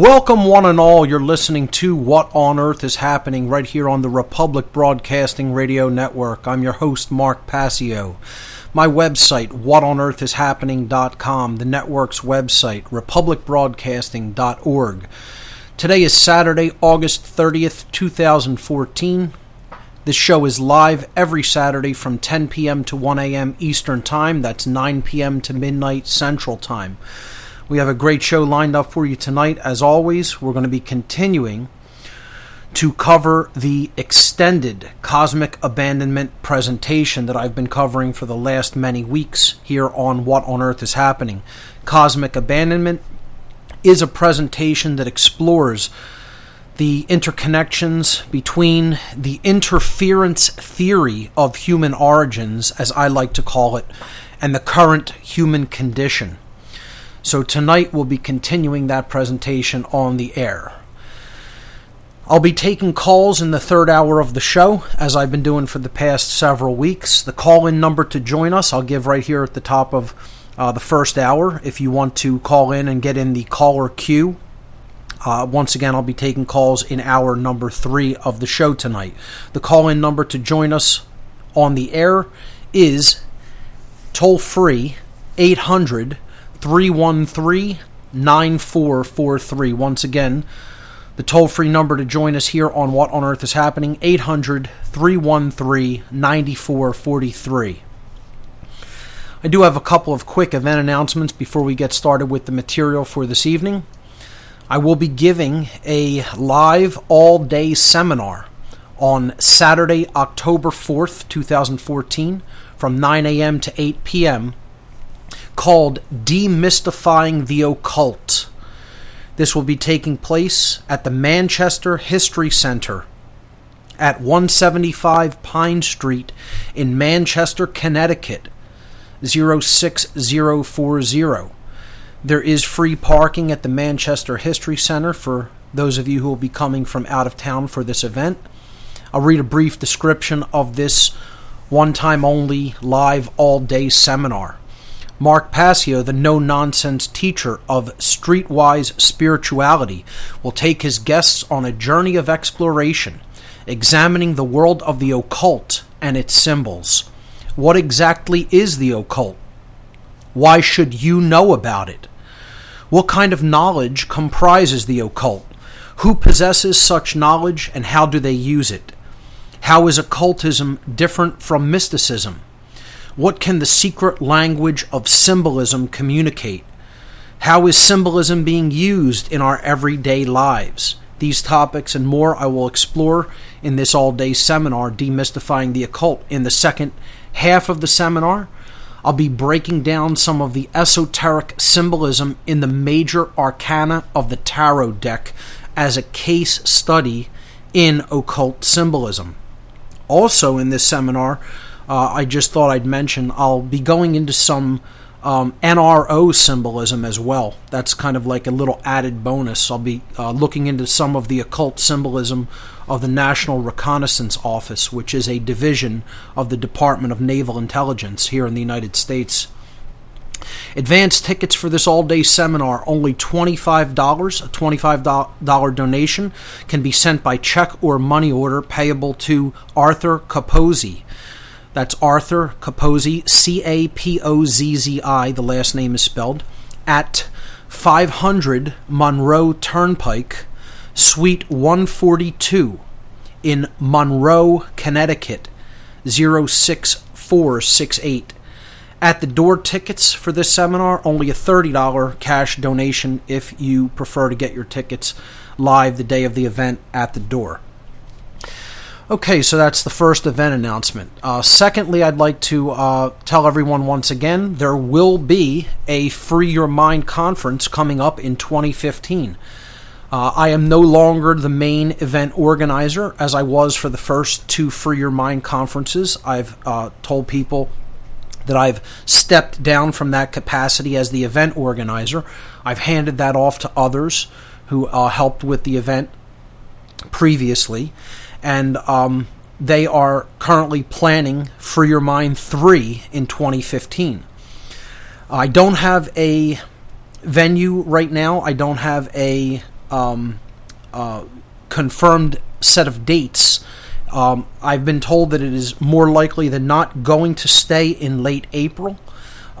Welcome, one and all. You're listening to What on Earth is Happening right here on the Republic Broadcasting Radio Network. I'm your host, Mark Passio. My website, whatonearthishappening.com, the network's website, republicbroadcasting.org. Today is Saturday, August 30th, 2014. This show is live every Saturday from 10 p.m. to 1 a.m. Eastern Time. That's 9 p.m. to midnight Central Time. We have a great show lined up for you tonight. As always, we're going to be continuing to cover the extended cosmic abandonment presentation that I've been covering for the last many weeks here on What on Earth is Happening. Cosmic abandonment is a presentation that explores the interconnections between the interference theory of human origins, as I like to call it, and the current human condition. So tonight we'll be continuing that presentation on the air. I'll be taking calls in the third hour of the show, as I've been doing for the past several weeks. The call in number to join us, I'll give right here at the top of uh, the first hour if you want to call in and get in the caller queue. Uh, once again, I'll be taking calls in hour number three of the show tonight. The call in number to join us on the air is toll free 800 313 9443. Once again, the toll free number to join us here on What on Earth is Happening 800 313 9443. I do have a couple of quick event announcements before we get started with the material for this evening. I will be giving a live all day seminar on Saturday, October 4th, 2014, from 9 a.m. to 8 p.m called Demystifying the Occult. This will be taking place at the Manchester History Center at 175 Pine Street in Manchester, Connecticut 06040. There is free parking at the Manchester History Center for those of you who will be coming from out of town for this event. I'll read a brief description of this one time only live all day seminar. Mark Passio, the no nonsense teacher of streetwise spirituality, will take his guests on a journey of exploration, examining the world of the occult and its symbols. What exactly is the occult? Why should you know about it? What kind of knowledge comprises the occult? Who possesses such knowledge and how do they use it? How is occultism different from mysticism? What can the secret language of symbolism communicate? How is symbolism being used in our everyday lives? These topics and more I will explore in this all day seminar, Demystifying the Occult. In the second half of the seminar, I'll be breaking down some of the esoteric symbolism in the major arcana of the tarot deck as a case study in occult symbolism. Also, in this seminar, uh, I just thought I'd mention I'll be going into some um, NRO symbolism as well. That's kind of like a little added bonus. I'll be uh, looking into some of the occult symbolism of the National Reconnaissance Office, which is a division of the Department of Naval Intelligence here in the United States. Advance tickets for this all day seminar, only $25. A $25 donation can be sent by check or money order payable to Arthur Capozzi. That's Arthur Capozzi, C A P O Z Z I, the last name is spelled, at 500 Monroe Turnpike, Suite 142 in Monroe, Connecticut, 06468. At the door tickets for this seminar, only a $30 cash donation if you prefer to get your tickets live the day of the event at the door. Okay, so that's the first event announcement. Uh, secondly, I'd like to uh, tell everyone once again there will be a Free Your Mind conference coming up in 2015. Uh, I am no longer the main event organizer as I was for the first two Free Your Mind conferences. I've uh, told people that I've stepped down from that capacity as the event organizer. I've handed that off to others who uh, helped with the event previously and um, they are currently planning Free Your Mind 3 in 2015. I don't have a venue right now. I don't have a um, uh, confirmed set of dates. Um, I've been told that it is more likely than not going to stay in late April.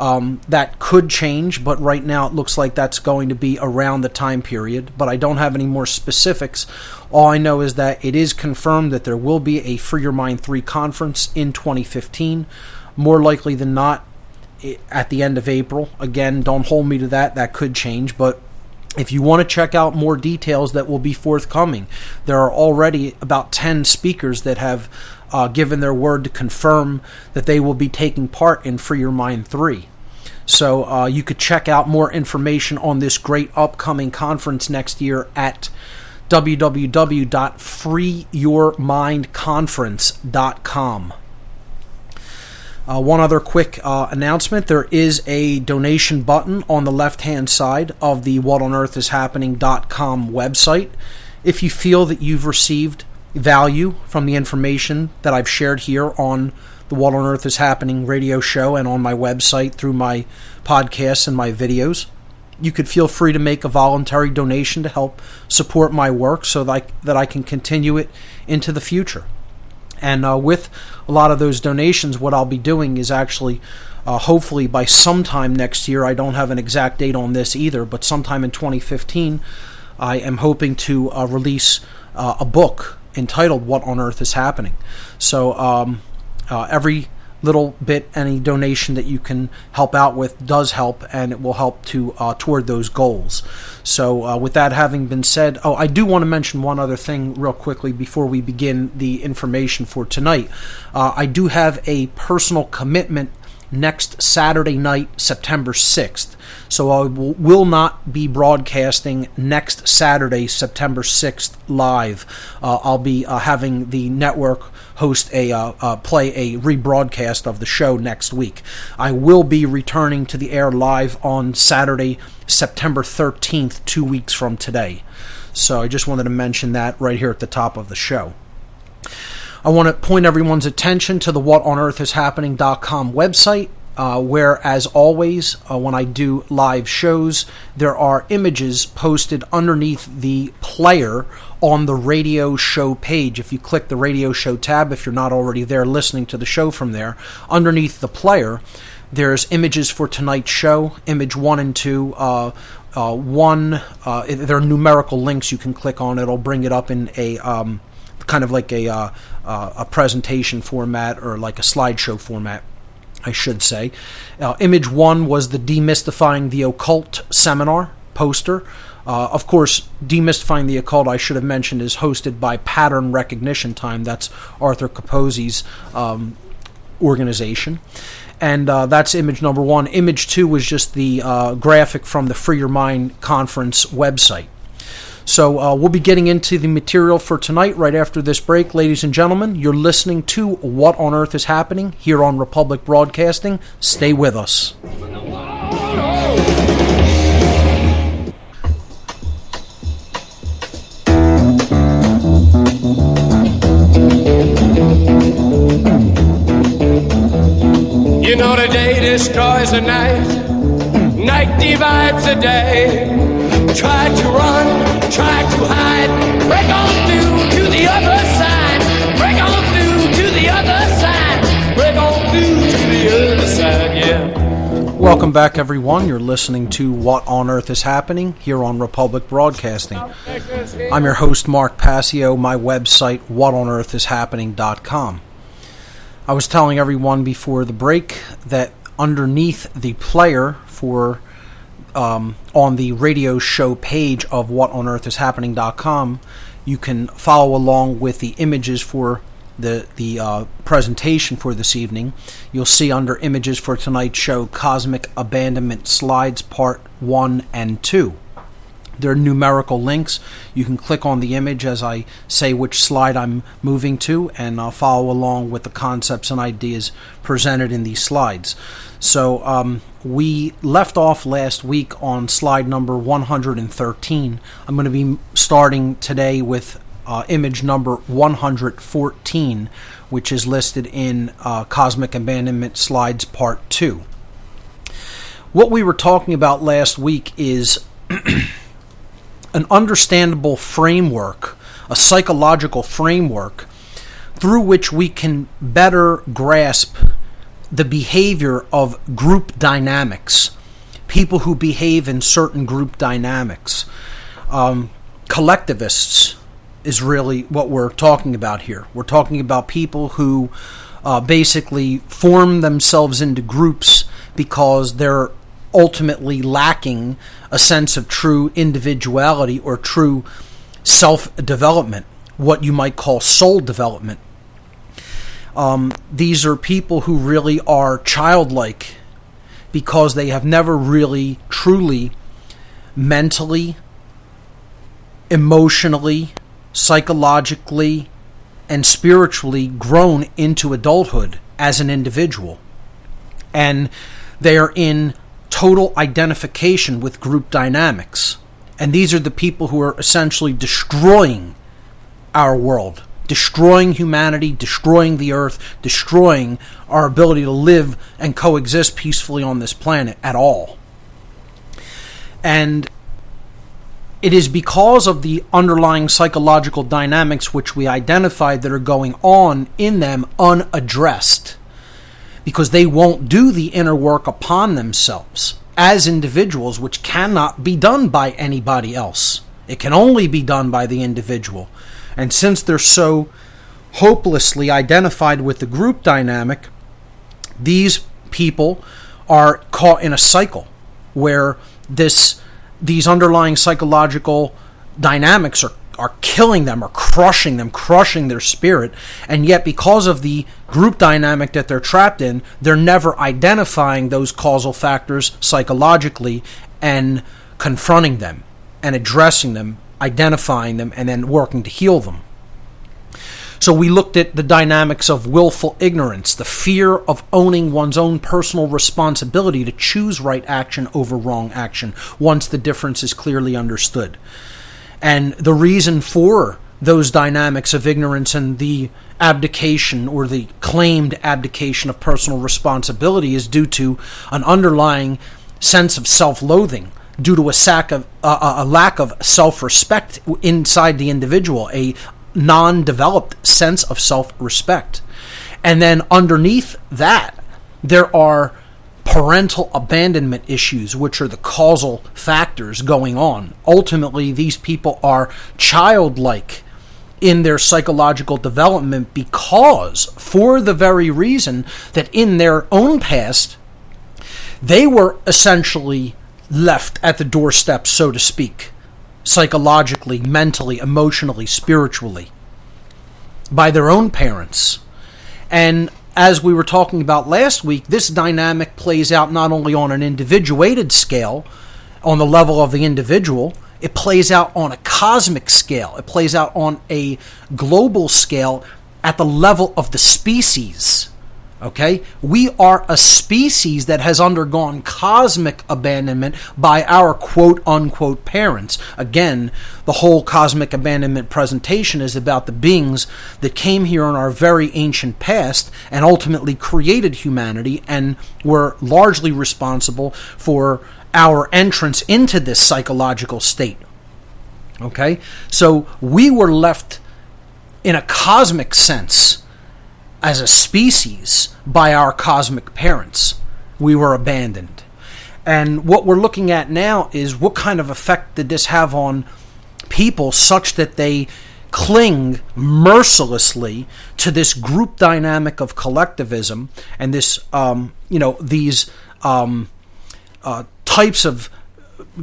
Um, that could change, but right now it looks like that's going to be around the time period. But I don't have any more specifics. All I know is that it is confirmed that there will be a Free Your Mind 3 conference in 2015. More likely than not, at the end of April. Again, don't hold me to that. That could change, but if you want to check out more details that will be forthcoming, there are already about 10 speakers that have uh, given their word to confirm that they will be taking part in Free Your Mind 3. So uh, you could check out more information on this great upcoming conference next year at www.freeyourmindconference.com. Uh, one other quick uh, announcement there is a donation button on the left hand side of the whatonearthishappening.com website. If you feel that you've received value from the information that I've shared here on the What on Earth is Happening radio show and on my website through my podcasts and my videos. You could feel free to make a voluntary donation to help support my work so that I, that I can continue it into the future. And uh, with a lot of those donations, what I'll be doing is actually, uh, hopefully, by sometime next year, I don't have an exact date on this either, but sometime in 2015, I am hoping to uh, release uh, a book entitled What on Earth is Happening. So um, uh, every little bit, any donation that you can help out with does help, and it will help to uh, toward those goals. So, uh, with that having been said, oh, I do want to mention one other thing real quickly before we begin the information for tonight. Uh, I do have a personal commitment next Saturday night, September 6th. So I will not be broadcasting next Saturday, September 6th, live. Uh, I'll be uh, having the network host a uh, uh, play a rebroadcast of the show next week. I will be returning to the air live on Saturday, September 13th, two weeks from today. So I just wanted to mention that right here at the top of the show. I want to point everyone's attention to the whatonearthishappening.com website. Uh, where, as always, uh, when I do live shows, there are images posted underneath the player on the radio show page. If you click the radio show tab, if you're not already there listening to the show from there, underneath the player, there's images for tonight's show, image one and two. Uh, uh one, uh, there are numerical links you can click on. It'll bring it up in a um, kind of like a uh, uh, a presentation format or like a slideshow format. I should say. Uh, image one was the Demystifying the Occult seminar poster. Uh, of course, Demystifying the Occult, I should have mentioned, is hosted by Pattern Recognition Time. That's Arthur Capozzi's um, organization. And uh, that's image number one. Image two was just the uh, graphic from the Free Your Mind conference website. So uh, we'll be getting into the material for tonight right after this break, ladies and gentlemen. You're listening to What on Earth is Happening here on Republic Broadcasting. Stay with us. You know the day destroys the night, night divides the day. Try to run, try to hide, break on through to the other side, break on through to the other side, break on through to the other side, yeah. Welcome back, everyone. You're listening to What on Earth is Happening here on Republic Broadcasting. I'm your host, Mark Passio. My website, whatonearthishappening.com. I was telling everyone before the break that underneath the player for um, on the radio show page of whatonearthishappening.com, you can follow along with the images for the the uh, presentation for this evening. You'll see under images for tonight's show, Cosmic Abandonment Slides Part One and Two. There are numerical links. You can click on the image as I say which slide I'm moving to and follow along with the concepts and ideas presented in these slides. So, um, we left off last week on slide number 113. I'm going to be starting today with uh, image number 114, which is listed in uh, Cosmic Abandonment Slides Part 2. What we were talking about last week is an understandable framework, a psychological framework through which we can better grasp the behavior of group dynamics, people who behave in certain group dynamics. Um, collectivists is really what we're talking about here. We're talking about people who uh, basically form themselves into groups because they're ultimately lacking a sense of true individuality or true self development, what you might call soul development. Um, these are people who really are childlike because they have never really, truly, mentally, emotionally, psychologically, and spiritually grown into adulthood as an individual. And they are in total identification with group dynamics. And these are the people who are essentially destroying our world, destroying humanity, destroying the earth, destroying our ability to live and coexist peacefully on this planet at all. And it is because of the underlying psychological dynamics which we identified that are going on in them unaddressed because they won't do the inner work upon themselves as individuals, which cannot be done by anybody else. It can only be done by the individual. And since they're so hopelessly identified with the group dynamic, these people are caught in a cycle where this these underlying psychological dynamics are are killing them or crushing them, crushing their spirit. And yet, because of the group dynamic that they're trapped in, they're never identifying those causal factors psychologically and confronting them and addressing them, identifying them, and then working to heal them. So we looked at the dynamics of willful ignorance, the fear of owning one's own personal responsibility to choose right action over wrong action once the difference is clearly understood. And the reason for those dynamics of ignorance and the abdication or the claimed abdication of personal responsibility is due to an underlying sense of self-loathing due to a, sack of, uh, a lack of self-respect inside the individual a non-developed sense of self-respect and then underneath that there are parental abandonment issues, which are the causal factors going on. Ultimately, these people are childlike in their psychological development because, for the very reason that in their own past, they were essentially left at the doorstep, so to speak, psychologically, mentally, emotionally, spiritually, by their own parents. And as we were talking about last week, this dynamic plays out not only on an individuated scale, on the level of the individual, it plays out on a cosmic scale, it plays out on a global scale at the level of the species. Okay? We are a species that has undergone cosmic abandonment by our quote unquote parents. Again, the whole cosmic abandonment presentation is about the beings that came here in our very ancient past and ultimately created humanity and were largely responsible for our entrance into this psychological state. Okay? So we were left in a cosmic sense as a species by our cosmic parents. We were abandoned. And what we're looking at now is what kind of effect did this have on people such that they cling mercilessly to this group dynamic of collectivism and this, um, you know, these um, uh, types of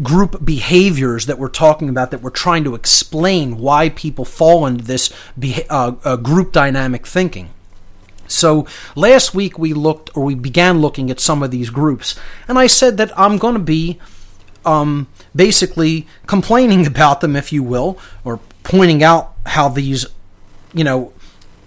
group behaviors that we're talking about that we're trying to explain why people fall into this uh, uh, group dynamic thinking. So last week we looked, or we began looking at some of these groups, and I said that I'm going to be um, basically complaining about them, if you will, or pointing out how these, you know,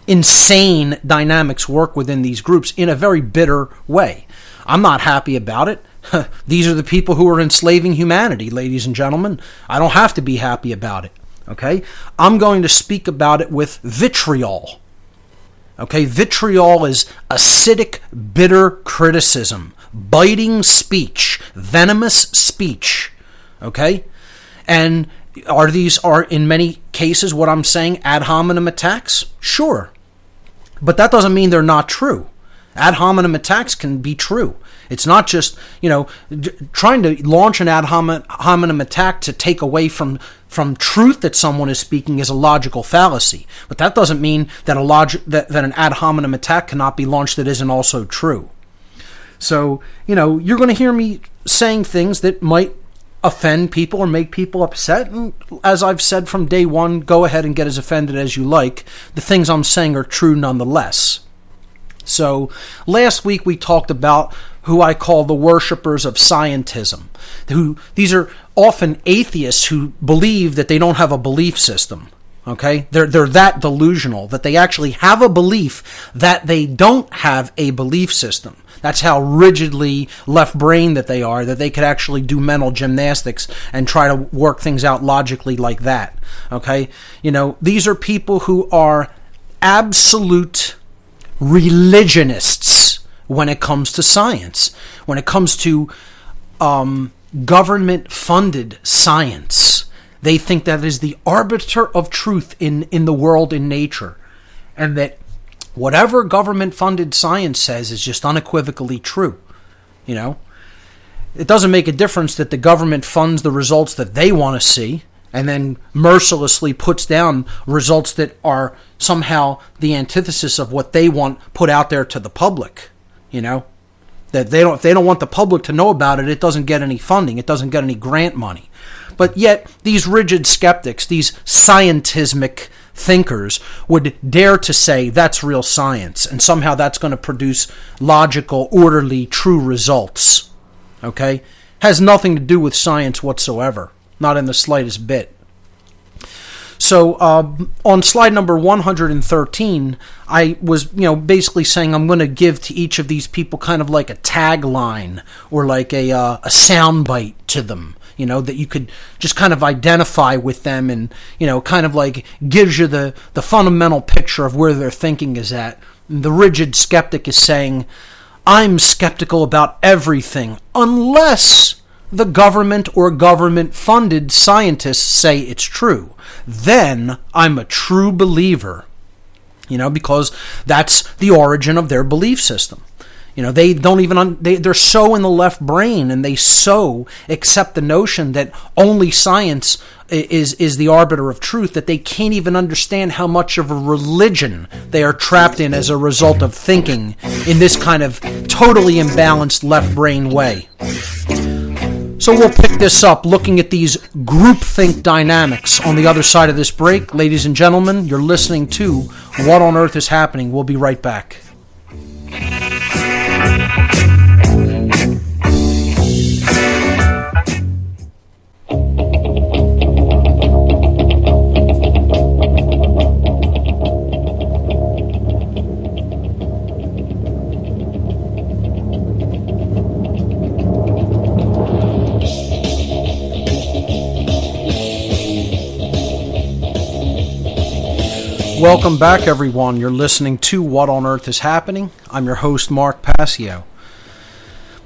insane dynamics work within these groups in a very bitter way. I'm not happy about it. these are the people who are enslaving humanity, ladies and gentlemen. I don't have to be happy about it. Okay? I'm going to speak about it with vitriol. Okay, vitriol is acidic, bitter criticism, biting speech, venomous speech. Okay? And are these are in many cases what I'm saying ad hominem attacks? Sure. But that doesn't mean they're not true. Ad hominem attacks can be true. It's not just, you know, d- trying to launch an ad hominem attack to take away from from truth that someone is speaking is a logical fallacy. But that doesn't mean that a log- that, that an ad hominem attack cannot be launched that isn't also true. So, you know, you're going to hear me saying things that might offend people or make people upset. And as I've said from day one, go ahead and get as offended as you like. The things I'm saying are true nonetheless. So, last week we talked about who I call the worshippers of scientism. Who these are often atheists who believe that they don't have a belief system. Okay? They're they're that delusional that they actually have a belief that they don't have a belief system. That's how rigidly left brain that they are, that they could actually do mental gymnastics and try to work things out logically like that. Okay? You know, these are people who are absolute religionists when it comes to science, when it comes to um, government funded science. They think that is the arbiter of truth in, in the world, in nature, and that whatever government funded science says is just unequivocally true. You know? It doesn't make a difference that the government funds the results that they want to see and then mercilessly puts down results that are somehow the antithesis of what they want put out there to the public you know that they don't if they don't want the public to know about it. It doesn't get any funding. It doesn't get any grant money. But yet these rigid skeptics these scientismic thinkers would dare to say that's real science and somehow that's going to produce logical orderly true results okay? Has nothing to do with science whatsoever. Not in the slightest bit so uh, on slide number 113, I was, you know, basically saying I'm going to give to each of these people kind of like a tagline or like a uh, a soundbite to them. You know that you could just kind of identify with them, and you know, kind of like gives you the the fundamental picture of where their thinking is at. The rigid skeptic is saying, "I'm skeptical about everything unless." The government or government funded scientists say it's true. Then I'm a true believer. You know, because that's the origin of their belief system. You know, they don't even, un- they, they're so in the left brain and they so accept the notion that only science is, is the arbiter of truth that they can't even understand how much of a religion they are trapped in as a result of thinking in this kind of totally imbalanced left brain way. So we'll pick this up looking at these groupthink dynamics on the other side of this break. Ladies and gentlemen, you're listening to What on Earth is Happening. We'll be right back. Welcome back, everyone. You're listening to What on Earth is Happening. I'm your host, Mark Passio.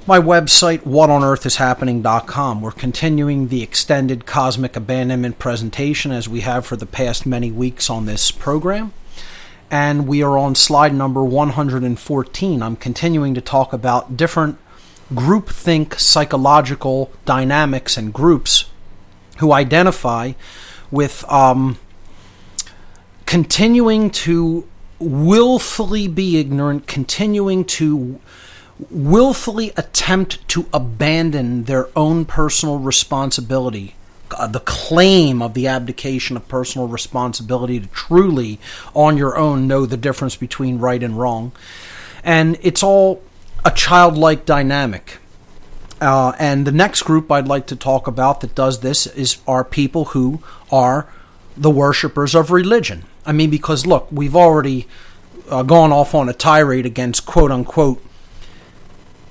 My website, whatonearthishappening.com. We're continuing the extended cosmic abandonment presentation as we have for the past many weeks on this program. And we are on slide number 114. I'm continuing to talk about different groupthink psychological dynamics and groups who identify with um, continuing to willfully be ignorant, continuing to willfully attempt to abandon their own personal responsibility, uh, the claim of the abdication of personal responsibility to truly, on your own, know the difference between right and wrong. And it's all a childlike dynamic. Uh, and the next group I'd like to talk about that does this is are people who are the worshippers of religion. I mean, because look, we've already uh, gone off on a tirade against quote unquote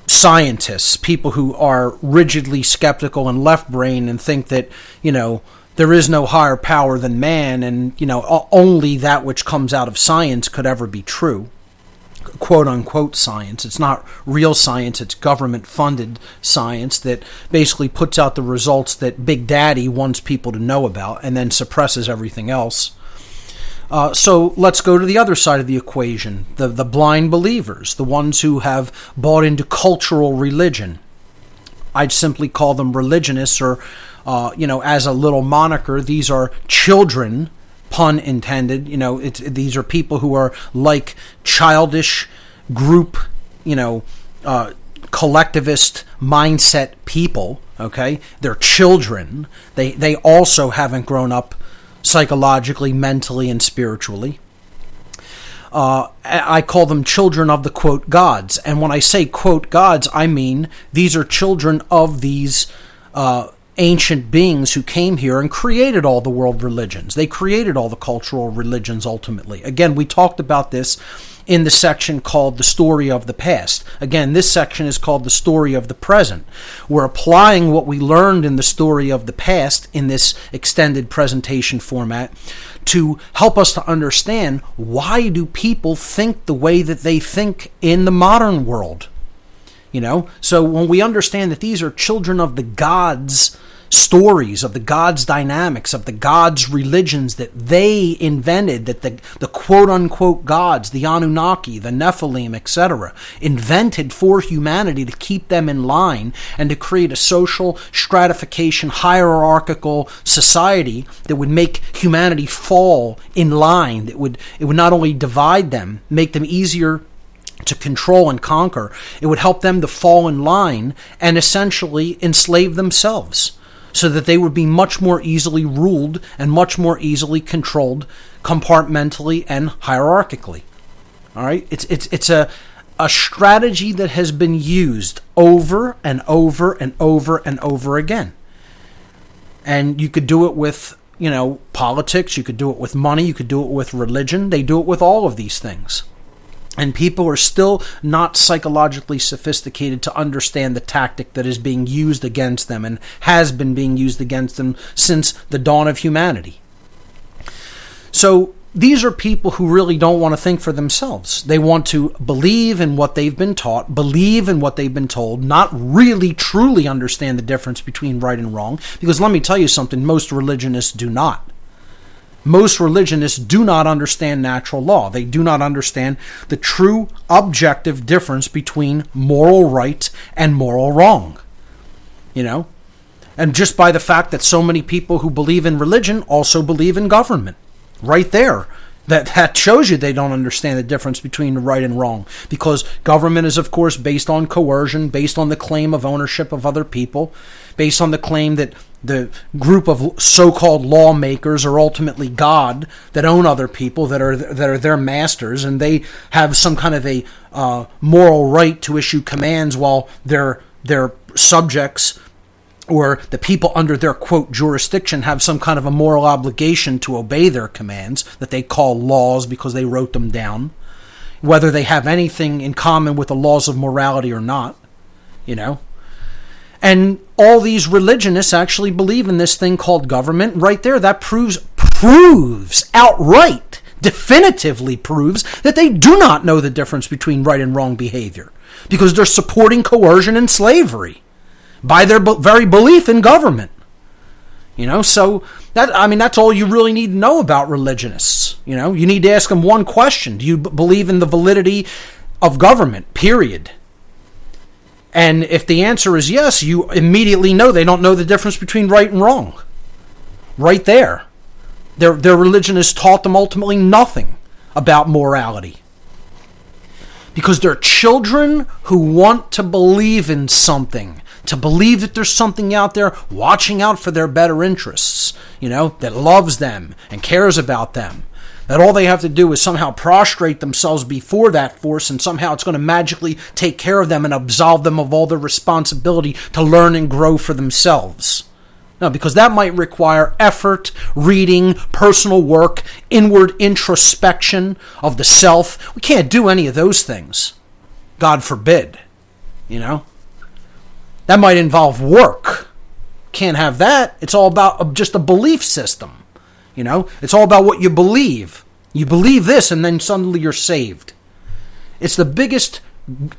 scientists, people who are rigidly skeptical and left brain and think that, you know, there is no higher power than man and, you know, only that which comes out of science could ever be true. Quote unquote science. It's not real science, it's government funded science that basically puts out the results that Big Daddy wants people to know about and then suppresses everything else. Uh, so let's go to the other side of the equation the, the blind believers, the ones who have bought into cultural religion. I'd simply call them religionists, or, uh, you know, as a little moniker, these are children, pun intended. You know, these are people who are like childish group, you know, uh, collectivist mindset people. Okay, they're children. They they also haven't grown up psychologically, mentally, and spiritually. Uh, I call them children of the quote gods. And when I say quote gods, I mean these are children of these uh, ancient beings who came here and created all the world religions. They created all the cultural religions ultimately. Again, we talked about this in the section called The Story of the Past. Again, this section is called The Story of the Present. We're applying what we learned in the story of the past in this extended presentation format to help us to understand why do people think the way that they think in the modern world. You know, so when we understand that these are children of the gods stories of the gods' dynamics, of the gods' religions that they invented, that the, the quote unquote gods, the Anunnaki, the Nephilim, etc., invented for humanity to keep them in line and to create a social stratification, hierarchical society that would make humanity fall in line, that would, it would not only divide them, make them easier to control and conquer. It would help them to fall in line and essentially enslave themselves so that they would be much more easily ruled and much more easily controlled compartmentally and hierarchically. All right? It's it's it's a a strategy that has been used over and over and over and over again. And you could do it with, you know, politics, you could do it with money, you could do it with religion. They do it with all of these things. And people are still not psychologically sophisticated to understand the tactic that is being used against them and has been being used against them since the dawn of humanity. So these are people who really don't want to think for themselves. They want to believe in what they've been taught, believe in what they've been told, not really truly understand the difference between right and wrong. Because let me tell you something, most religionists do not. Most religionists do not understand natural law. They do not understand the true objective difference between moral right and moral wrong. You know? And just by the fact that so many people who believe in religion also believe in government. Right there. That, that shows you they don't understand the difference between right and wrong. Because government is, of course, based on coercion, based on the claim of ownership of other people, based on the claim that the group of so-called lawmakers are ultimately God that own other people that are that are their masters, and they have some kind of a uh, moral right to issue commands while their their subjects or the people under their quote jurisdiction have some kind of a moral obligation to obey their commands that they call laws because they wrote them down, whether they have anything in common with the laws of morality or not, you know. And all these religionists actually believe in this thing called government. Right there, that proves proves outright definitively proves that they do not know the difference between right and wrong behavior because they're supporting coercion and slavery by their be- very belief in government. You know, so that I mean that's all you really need to know about religionists. You know, you need to ask them one question: Do you b- believe in the validity of government? Period. And if the answer is yes, you immediately know they don't know the difference between right and wrong. Right there. Their, their religion has taught them ultimately nothing about morality. Because they're children who want to believe in something, to believe that there's something out there watching out for their better interests, you know, that loves them and cares about them that all they have to do is somehow prostrate themselves before that force and somehow it's going to magically take care of them and absolve them of all their responsibility to learn and grow for themselves. No, because that might require effort, reading, personal work, inward introspection of the self. We can't do any of those things. God forbid. You know? That might involve work. Can't have that. It's all about just a belief system. You know, it's all about what you believe. You believe this, and then suddenly you're saved. It's the biggest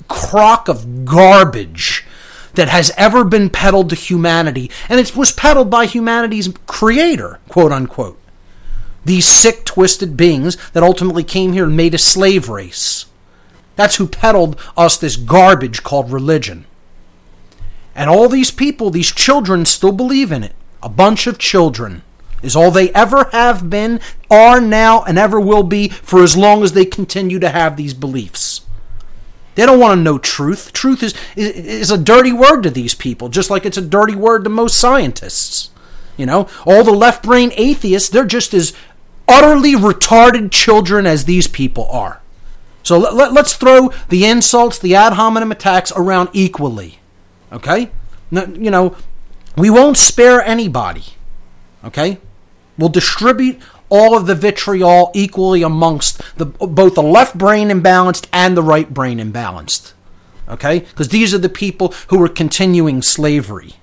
crock of garbage that has ever been peddled to humanity, and it was peddled by humanity's creator, quote unquote. These sick, twisted beings that ultimately came here and made a slave race. That's who peddled us this garbage called religion. And all these people, these children, still believe in it. A bunch of children is all they ever have been, are now, and ever will be for as long as they continue to have these beliefs. They don't want to know truth. Truth is, is, is a dirty word to these people, just like it's a dirty word to most scientists. You know, all the left brain atheists, they're just as utterly retarded children as these people are. So let, let, let's throw the insults, the ad hominem attacks around equally. Okay? you know, we won't spare anybody. Okay? We'll distribute all of the vitriol equally amongst the, both the left brain imbalanced and the right brain imbalanced. Okay? Because these are the people who are continuing slavery.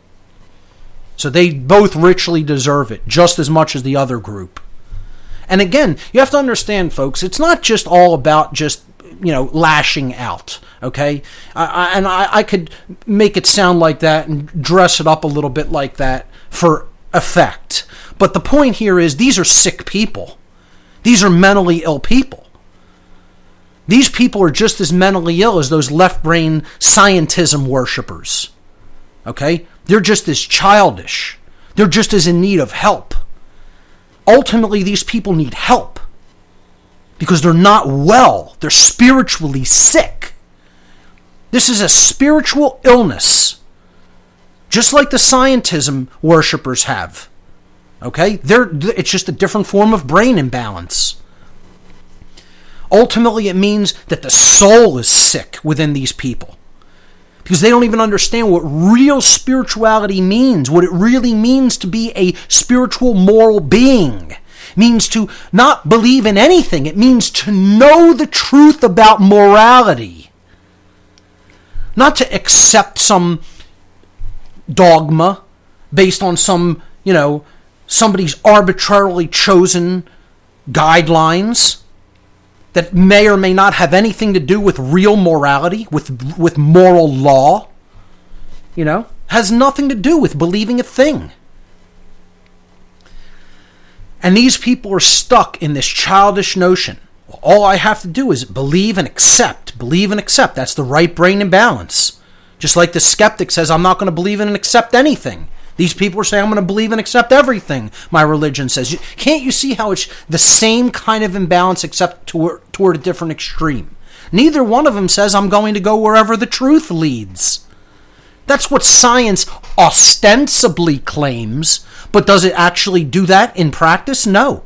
So they both richly deserve it, just as much as the other group. And again, you have to understand, folks, it's not just all about just, you know, lashing out. Okay? I, and I, I could make it sound like that and dress it up a little bit like that for effect. But the point here is these are sick people. These are mentally ill people. These people are just as mentally ill as those left brain scientism worshippers. Okay? They're just as childish. They're just as in need of help. Ultimately, these people need help because they're not well. They're spiritually sick. This is a spiritual illness, just like the scientism worshippers have. Okay? They're, it's just a different form of brain imbalance. Ultimately, it means that the soul is sick within these people because they don't even understand what real spirituality means, what it really means to be a spiritual moral being. It means to not believe in anything. It means to know the truth about morality. Not to accept some dogma based on some, you know, somebody's arbitrarily chosen guidelines that may or may not have anything to do with real morality, with with moral law, you know, has nothing to do with believing a thing. And these people are stuck in this childish notion. All I have to do is believe and accept. Believe and accept. That's the right brain imbalance. Just like the skeptic says, I'm not going to believe in and accept anything. These people are saying, I'm going to believe and accept everything my religion says. Can't you see how it's the same kind of imbalance except toward, toward a different extreme? Neither one of them says, I'm going to go wherever the truth leads. That's what science ostensibly claims, but does it actually do that in practice? No.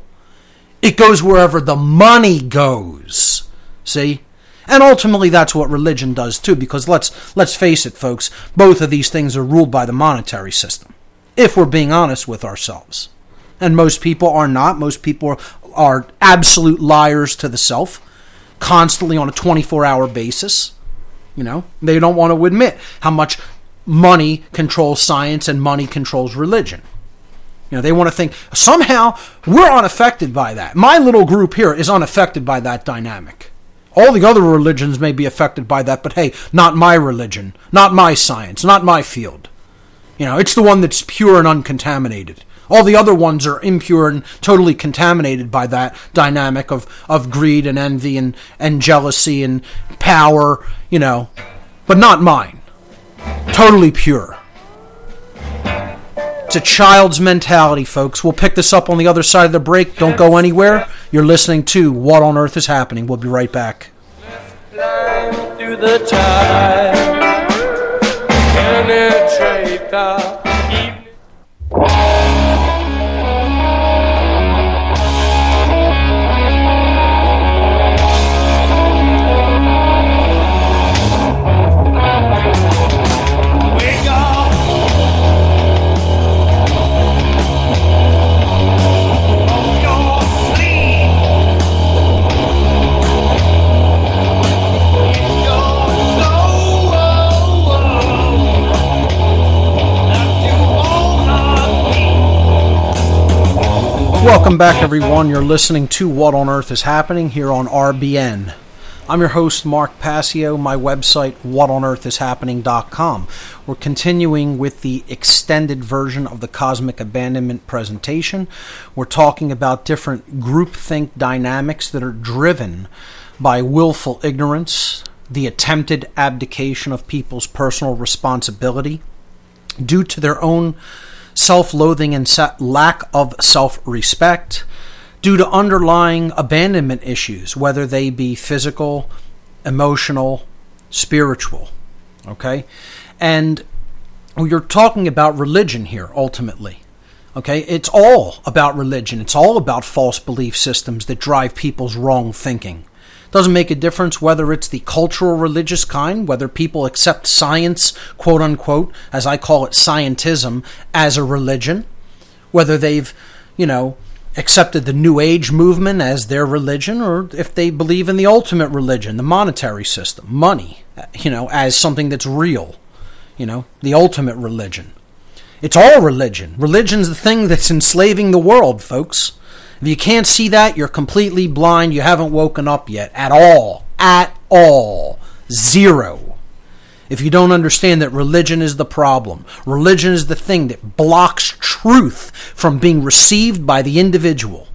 It goes wherever the money goes. See? And ultimately that's what religion does too because let's let's face it folks, both of these things are ruled by the monetary system if we're being honest with ourselves. And most people are not. Most people are absolute liars to the self, constantly on a 24 hour basis. You know, they don't want to admit how much money controls science and money controls religion. You know, they want to think somehow we're unaffected by that. My little group here is unaffected by that dynamic. All the other religions may be affected by that, but hey, not my religion, not my science, not my field. You know, it's the one that's pure and uncontaminated. All the other ones are impure and totally contaminated by that dynamic of, of greed and envy and, and jealousy and power, you know, but not mine. Totally pure. It's a child's mentality, folks. We'll pick this up on the other side of the break. Don't go anywhere. You're listening to What on Earth is Happening. We'll be right back. Through Welcome back, everyone. You're listening to What on Earth is Happening here on RBN. I'm your host, Mark Passio. My website, is whatonearthishappening.com. We're continuing with the extended version of the cosmic abandonment presentation. We're talking about different groupthink dynamics that are driven by willful ignorance, the attempted abdication of people's personal responsibility due to their own self loathing and lack of self respect, due to underlying abandonment issues, whether they be physical, emotional, spiritual. Okay? And you're talking about religion here, ultimately. Okay? It's all about religion, it's all about false belief systems that drive people's wrong thinking. Doesn't make a difference whether it's the cultural religious kind, whether people accept science, quote unquote, as I call it, scientism, as a religion, whether they've, you know, accepted the New Age movement as their religion, or if they believe in the ultimate religion, the monetary system, money, you know, as something that's real, you know, the ultimate religion. It's all religion. Religion's the thing that's enslaving the world, folks. If you can't see that, you're completely blind. You haven't woken up yet. At all. At all. Zero. If you don't understand that religion is the problem, religion is the thing that blocks truth from being received by the individual.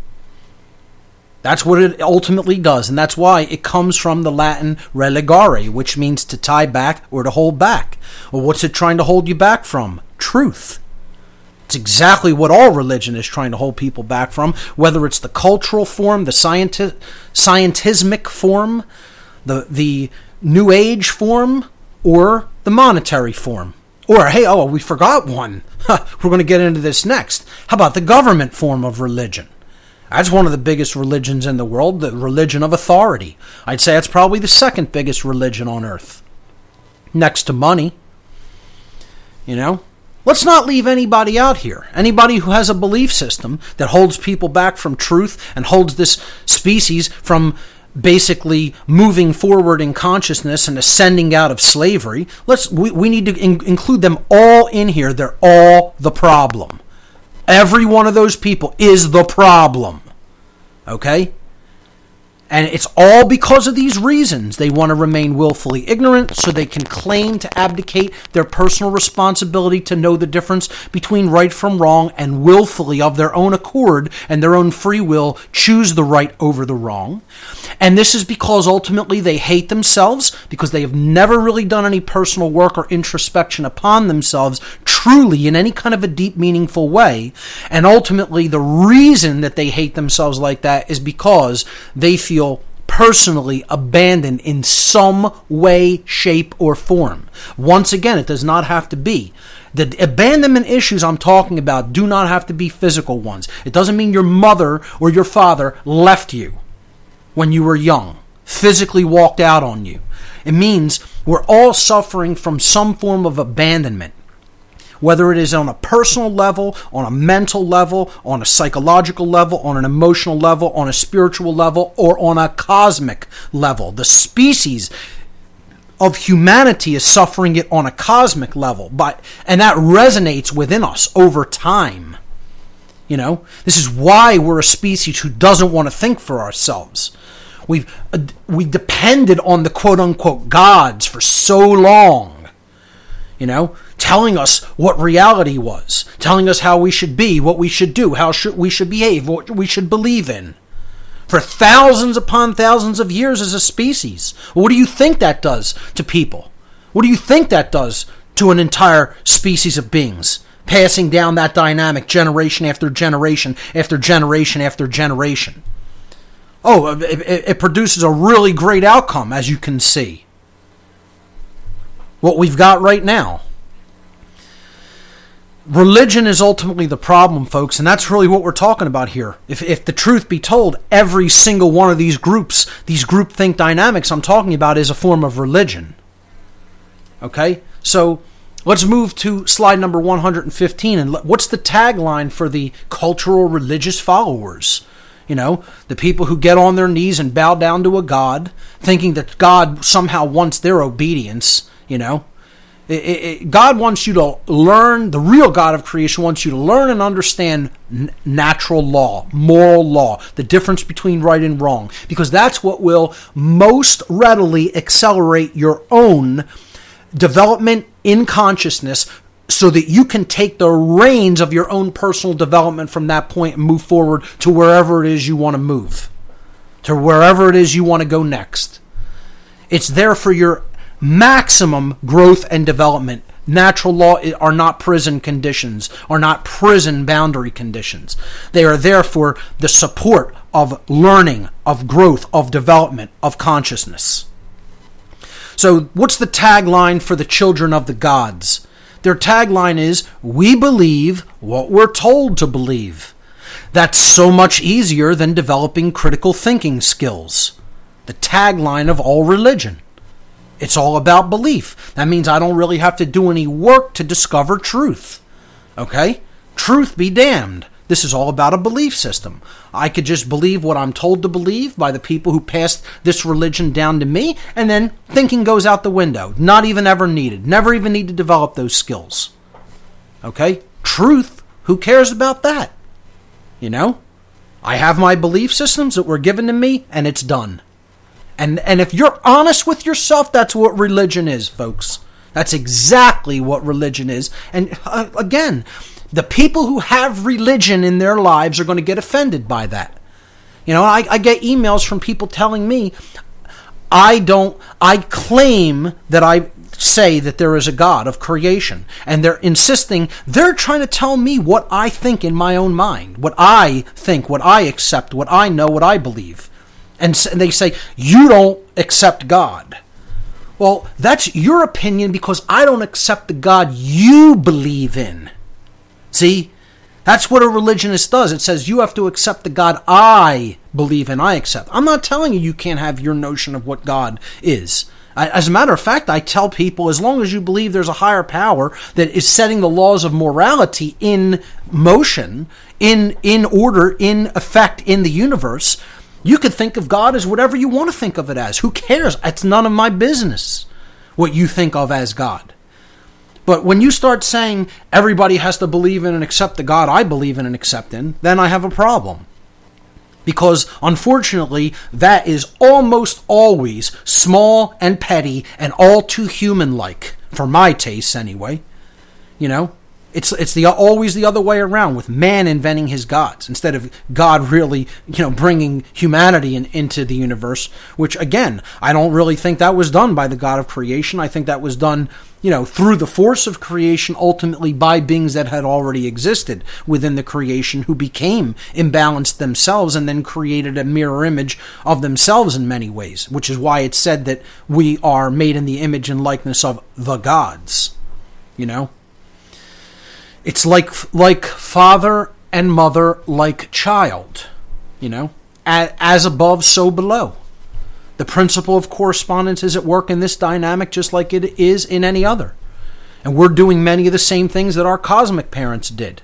That's what it ultimately does, and that's why it comes from the Latin religare, which means to tie back or to hold back. Well, what's it trying to hold you back from? Truth. It's exactly what all religion is trying to hold people back from, whether it's the cultural form, the scienti- scientismic form, the the new age form, or the monetary form. Or hey, oh, we forgot one. We're going to get into this next. How about the government form of religion? That's one of the biggest religions in the world, the religion of authority. I'd say it's probably the second biggest religion on earth. Next to money. You know? Let's not leave anybody out here. Anybody who has a belief system that holds people back from truth and holds this species from basically moving forward in consciousness and ascending out of slavery. Let's we, we need to in- include them all in here. They're all the problem. Every one of those people is the problem. Okay? And it's all because of these reasons. They want to remain willfully ignorant so they can claim to abdicate their personal responsibility to know the difference between right from wrong and willfully, of their own accord and their own free will, choose the right over the wrong. And this is because ultimately they hate themselves because they have never really done any personal work or introspection upon themselves truly in any kind of a deep, meaningful way. And ultimately, the reason that they hate themselves like that is because they feel personally abandoned in some way, shape, or form. Once again, it does not have to be. The abandonment issues I'm talking about do not have to be physical ones. It doesn't mean your mother or your father left you when you were young, physically walked out on you. It means we're all suffering from some form of abandonment whether it is on a personal level, on a mental level, on a psychological level, on an emotional level, on a spiritual level, or on a cosmic level. The species of humanity is suffering it on a cosmic level, but and that resonates within us over time. You know, this is why we're a species who doesn't want to think for ourselves. We've uh, we depended on the quote unquote gods for so long. You know, telling us what reality was, telling us how we should be, what we should do, how should we should behave, what we should believe in. For thousands upon thousands of years as a species. What do you think that does to people? What do you think that does to an entire species of beings? Passing down that dynamic generation after generation after generation after generation. Oh, it, it, it produces a really great outcome, as you can see. What we've got right now. Religion is ultimately the problem, folks, and that's really what we're talking about here. If, if the truth be told, every single one of these groups, these groupthink dynamics I'm talking about, is a form of religion. Okay? So let's move to slide number 115. And what's the tagline for the cultural religious followers? You know, the people who get on their knees and bow down to a God, thinking that God somehow wants their obedience, you know. God wants you to learn, the real God of creation wants you to learn and understand natural law, moral law, the difference between right and wrong, because that's what will most readily accelerate your own development in consciousness so that you can take the reins of your own personal development from that point and move forward to wherever it is you want to move, to wherever it is you want to go next. It's there for your maximum growth and development. Natural law are not prison conditions, are not prison boundary conditions. They are therefore the support of learning, of growth, of development, of consciousness. So, what's the tagline for the children of the gods? Their tagline is We believe what we're told to believe. That's so much easier than developing critical thinking skills. The tagline of all religion. It's all about belief. That means I don't really have to do any work to discover truth. Okay? Truth be damned. This is all about a belief system. I could just believe what I'm told to believe by the people who passed this religion down to me, and then thinking goes out the window. Not even ever needed. Never even need to develop those skills. Okay? Truth, who cares about that? You know? I have my belief systems that were given to me, and it's done. And, and if you're honest with yourself, that's what religion is, folks. That's exactly what religion is. And uh, again, the people who have religion in their lives are going to get offended by that. You know, I, I get emails from people telling me, I don't, I claim that I say that there is a God of creation. And they're insisting, they're trying to tell me what I think in my own mind, what I think, what I accept, what I know, what I believe. And, and they say, you don't accept God. Well, that's your opinion because I don't accept the God you believe in. See? That's what a religionist does. It says you have to accept the God I believe in, I accept. I'm not telling you you can't have your notion of what God is. As a matter of fact, I tell people as long as you believe there's a higher power that is setting the laws of morality in motion, in in order, in effect in the universe, you could think of God as whatever you want to think of it as. Who cares? It's none of my business what you think of as God. But when you start saying everybody has to believe in and accept the God I believe in and accept in, then I have a problem. Because unfortunately, that is almost always small and petty and all too human like, for my tastes anyway. You know? It's it's the always the other way around with man inventing his gods instead of God really you know bringing humanity in, into the universe. Which again, I don't really think that was done by the God of creation. I think that was done you know through the force of creation, ultimately by beings that had already existed within the creation who became imbalanced themselves and then created a mirror image of themselves in many ways. Which is why it's said that we are made in the image and likeness of the gods. You know. It's like like father and mother like child, you know, as above so below. The principle of correspondence is at work in this dynamic just like it is in any other. And we're doing many of the same things that our cosmic parents did.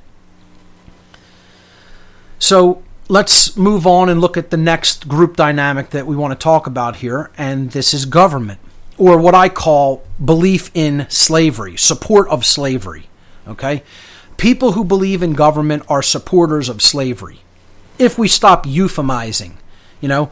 So let's move on and look at the next group dynamic that we want to talk about here, and this is government, or what I call belief in slavery, support of slavery. Okay? people who believe in government are supporters of slavery. If we stop euphemizing, you know,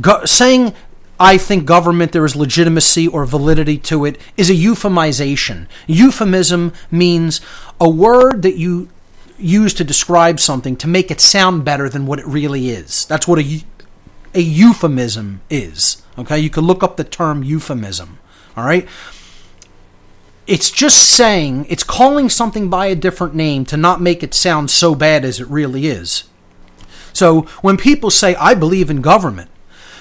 go, saying I think government there is legitimacy or validity to it is a euphemization. Euphemism means a word that you use to describe something to make it sound better than what it really is. That's what a a euphemism is. Okay, you can look up the term euphemism. All right. It's just saying, it's calling something by a different name to not make it sound so bad as it really is. So when people say, I believe in government,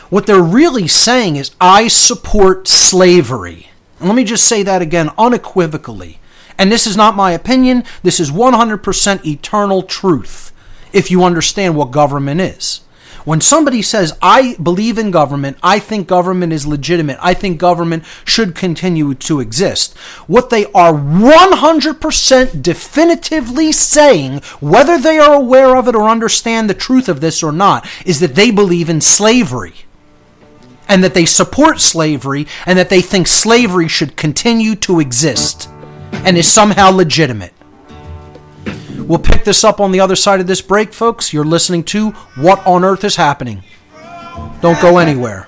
what they're really saying is, I support slavery. And let me just say that again unequivocally. And this is not my opinion, this is 100% eternal truth if you understand what government is. When somebody says, I believe in government, I think government is legitimate, I think government should continue to exist, what they are 100% definitively saying, whether they are aware of it or understand the truth of this or not, is that they believe in slavery. And that they support slavery and that they think slavery should continue to exist and is somehow legitimate. We'll pick this up on the other side of this break, folks. You're listening to What on Earth is Happening. Don't go anywhere.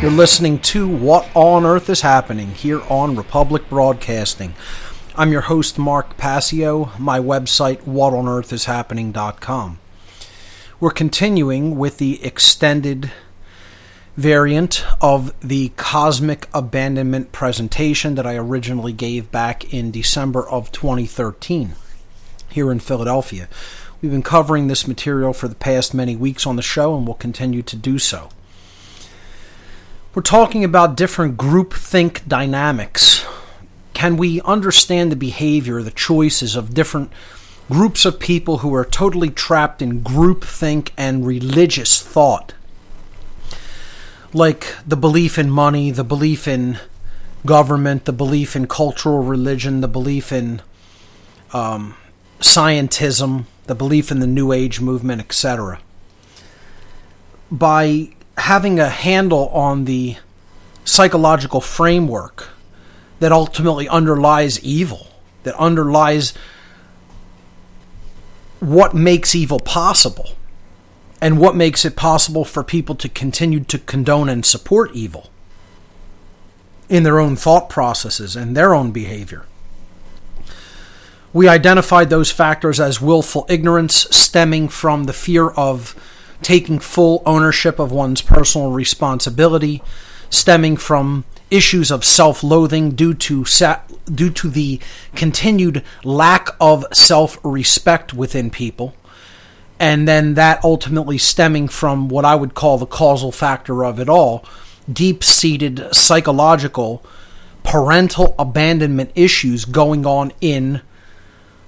You're listening to What on Earth is Happening here on Republic Broadcasting. I'm your host, Mark Passio. My website, whatonearthishappening.com. We're continuing with the extended variant of the cosmic abandonment presentation that I originally gave back in December of 2013 here in Philadelphia. We've been covering this material for the past many weeks on the show and will continue to do so. We're talking about different group think dynamics. Can we understand the behavior, the choices of different groups of people who are totally trapped in group think and religious thought? Like the belief in money, the belief in government, the belief in cultural religion, the belief in um, scientism, the belief in the New Age movement, etc. By having a handle on the psychological framework that ultimately underlies evil, that underlies what makes evil possible, and what makes it possible for people to continue to condone and support evil in their own thought processes and their own behavior. We identified those factors as willful ignorance stemming from the fear of taking full ownership of one's personal responsibility, stemming from issues of self-loathing due to sa- due to the continued lack of self-respect within people and then that ultimately stemming from what I would call the causal factor of it all deep-seated psychological parental abandonment issues going on in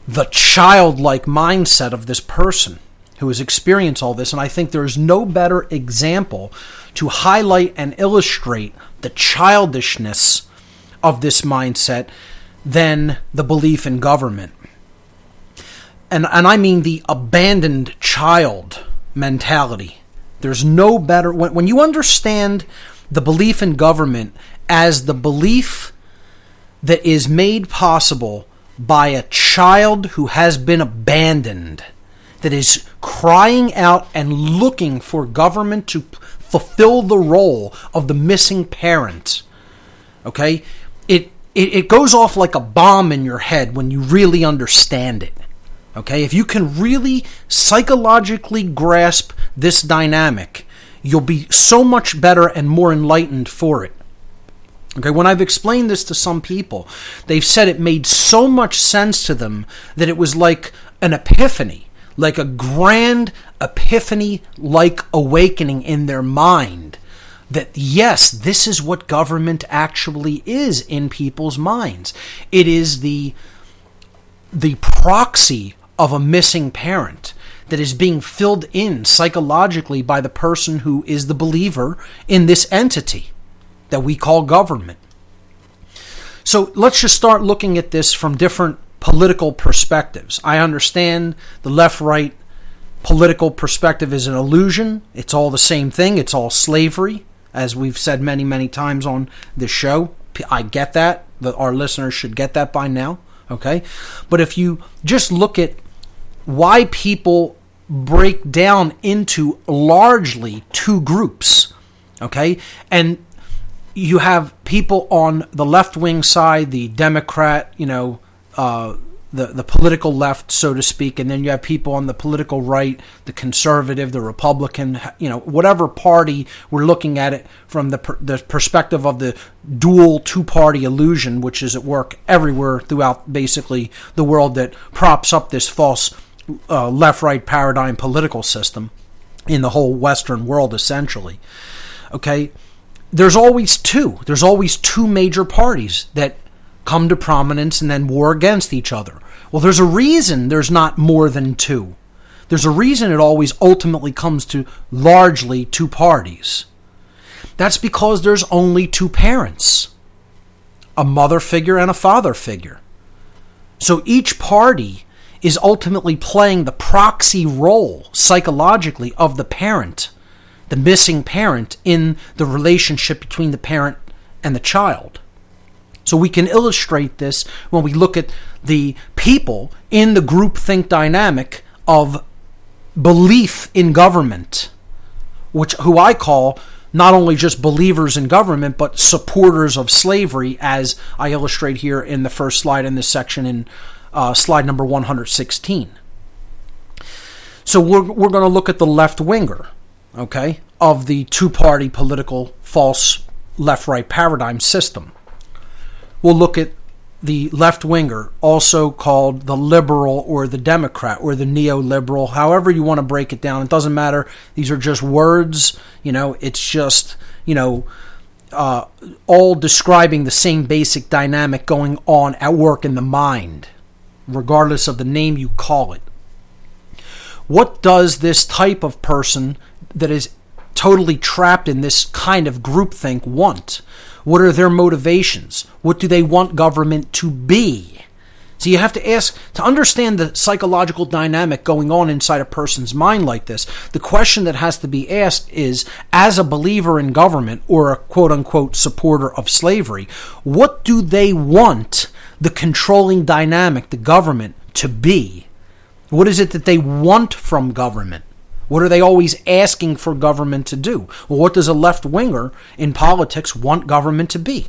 the childlike mindset of this person who has experienced all this. And I think there is no better example to highlight and illustrate the childishness of this mindset than the belief in government. And, and I mean the abandoned child mentality. There's no better, when, when you understand the belief in government as the belief that is made possible by a child who has been abandoned that is crying out and looking for government to fulfill the role of the missing parent. Okay? It, it, it goes off like a bomb in your head when you really understand it. Okay? If you can really psychologically grasp this dynamic, you'll be so much better and more enlightened for it. Okay, when I've explained this to some people, they've said it made so much sense to them that it was like an epiphany, like a grand epiphany like awakening in their mind that yes, this is what government actually is in people's minds. It is the the proxy of a missing parent that is being filled in psychologically by the person who is the believer in this entity that we call government. So let's just start looking at this from different political perspectives. I understand the left right political perspective is an illusion. It's all the same thing, it's all slavery, as we've said many, many times on this show. I get that. Our listeners should get that by now. Okay? But if you just look at why people break down into largely two groups, okay? And you have people on the left wing side, the Democrat, you know, uh, the the political left, so to speak, and then you have people on the political right, the conservative, the Republican, you know, whatever party we're looking at it from the per, the perspective of the dual two party illusion, which is at work everywhere throughout basically the world that props up this false uh, left right paradigm political system in the whole Western world, essentially. Okay there's always two. There's always two major parties that come to prominence and then war against each other. Well, there's a reason there's not more than two. There's a reason it always ultimately comes to largely two parties. That's because there's only two parents a mother figure and a father figure. So each party is ultimately playing the proxy role psychologically of the parent the missing parent in the relationship between the parent and the child. So we can illustrate this when we look at the people in the groupthink dynamic of belief in government, which who I call not only just believers in government but supporters of slavery, as I illustrate here in the first slide in this section in uh, slide number 116. So we're, we're going to look at the left winger okay, of the two party political false left right paradigm system. We'll look at the left winger, also called the liberal or the Democrat or the neoliberal, however you want to break it down. It doesn't matter. These are just words. You know, it's just, you know, uh, all describing the same basic dynamic going on at work in the mind, regardless of the name you call it. What does this type of person that is totally trapped in this kind of groupthink want? What are their motivations? What do they want government to be? So you have to ask to understand the psychological dynamic going on inside a person's mind like this. The question that has to be asked is as a believer in government or a quote unquote supporter of slavery, what do they want the controlling dynamic, the government, to be? What is it that they want from government? What are they always asking for government to do? Well, what does a left winger in politics want government to be?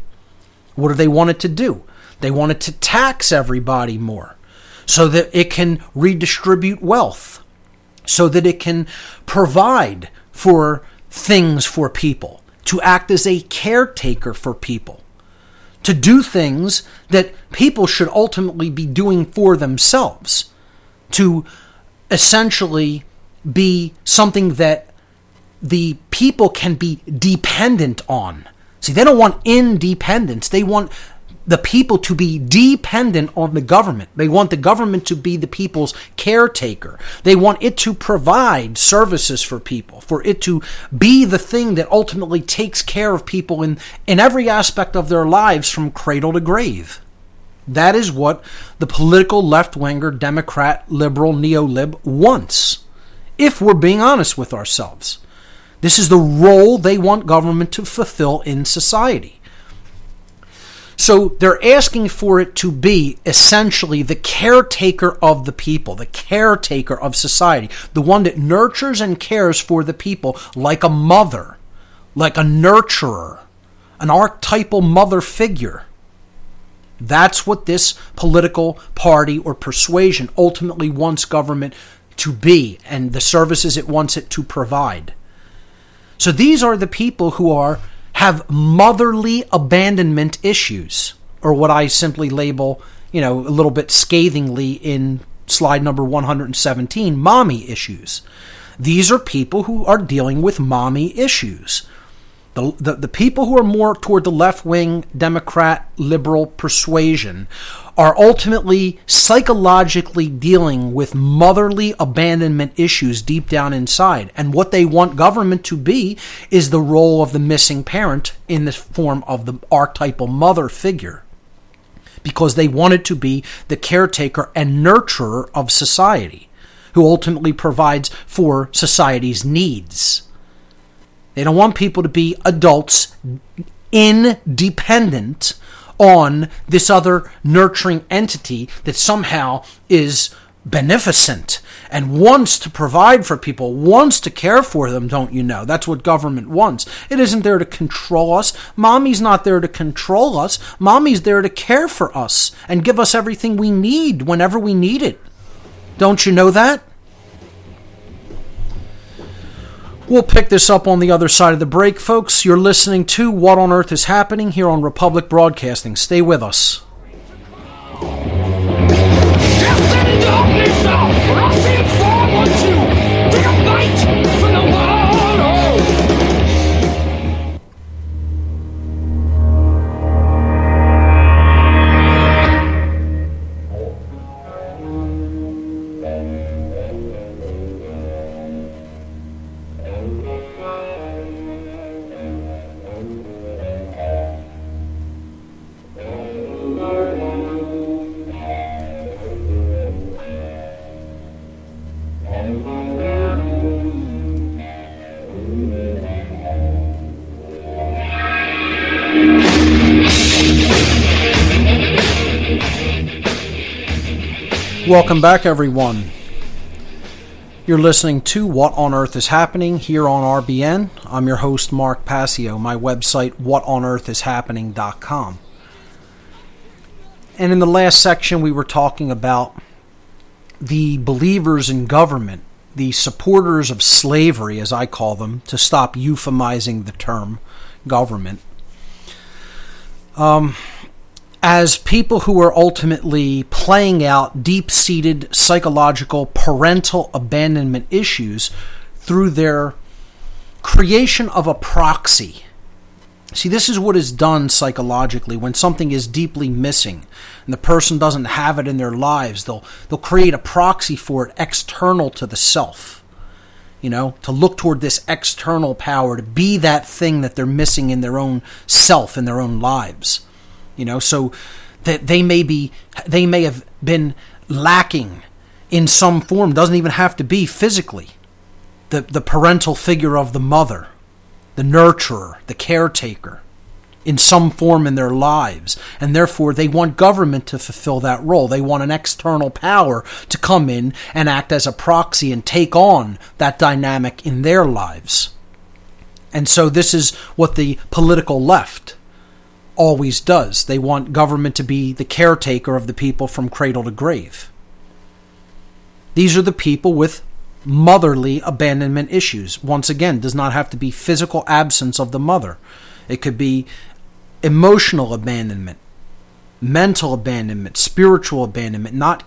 What do they want it to do? They want it to tax everybody more so that it can redistribute wealth, so that it can provide for things for people, to act as a caretaker for people, to do things that people should ultimately be doing for themselves, to essentially be something that the people can be dependent on. See, they don't want independence. They want the people to be dependent on the government. They want the government to be the people's caretaker. They want it to provide services for people, for it to be the thing that ultimately takes care of people in, in every aspect of their lives from cradle to grave. That is what the political left winger, Democrat, liberal, neo lib wants if we're being honest with ourselves. This is the role they want government to fulfill in society. So they're asking for it to be essentially the caretaker of the people, the caretaker of society, the one that nurtures and cares for the people like a mother, like a nurturer, an archetypal mother figure. That's what this political party or persuasion ultimately wants government to be and the services it wants it to provide. So these are the people who are have motherly abandonment issues, or what I simply label, you know, a little bit scathingly in slide number 117, mommy issues. These are people who are dealing with mommy issues. The, the, the people who are more toward the left wing Democrat liberal persuasion are ultimately psychologically dealing with motherly abandonment issues deep down inside. And what they want government to be is the role of the missing parent in the form of the archetypal mother figure. Because they want it to be the caretaker and nurturer of society, who ultimately provides for society's needs. They don't want people to be adults independent on this other nurturing entity that somehow is beneficent and wants to provide for people, wants to care for them, don't you know? That's what government wants. It isn't there to control us. Mommy's not there to control us. Mommy's there to care for us and give us everything we need whenever we need it. Don't you know that? We'll pick this up on the other side of the break, folks. You're listening to What on Earth is Happening here on Republic Broadcasting. Stay with us. Death and darkness take a fight Welcome back, everyone. You're listening to What on Earth is Happening here on RBN. I'm your host, Mark Passio. My website, is whatonearthishappening.com. And in the last section, we were talking about the believers in government, the supporters of slavery, as I call them, to stop euphemizing the term government. Um, as people who are ultimately playing out deep seated psychological parental abandonment issues through their creation of a proxy. See, this is what is done psychologically when something is deeply missing and the person doesn't have it in their lives. They'll, they'll create a proxy for it external to the self. You know, to look toward this external power, to be that thing that they're missing in their own self, in their own lives you know so that they may be they may have been lacking in some form doesn't even have to be physically. The the parental figure of the mother the nurturer the caretaker in some form in their lives. And therefore they want government to fulfill that role. They want an external power to come in and act as a proxy and take on that dynamic in their lives. And so this is what the political left always does. They want government to be the caretaker of the people from cradle to grave. These are the people with motherly abandonment issues. Once again, does not have to be physical absence of the mother. It could be emotional abandonment, mental abandonment, spiritual abandonment, not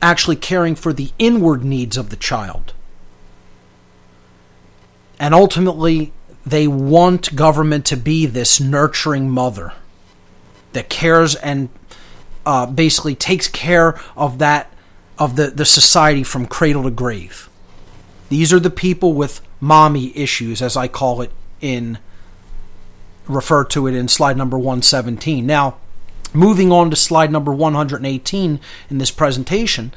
actually caring for the inward needs of the child. And ultimately, they want government to be this nurturing mother that cares and uh, basically takes care of that of the, the society from cradle to grave. These are the people with mommy issues, as I call it in refer to it in slide number 117. Now, moving on to slide number 118 in this presentation,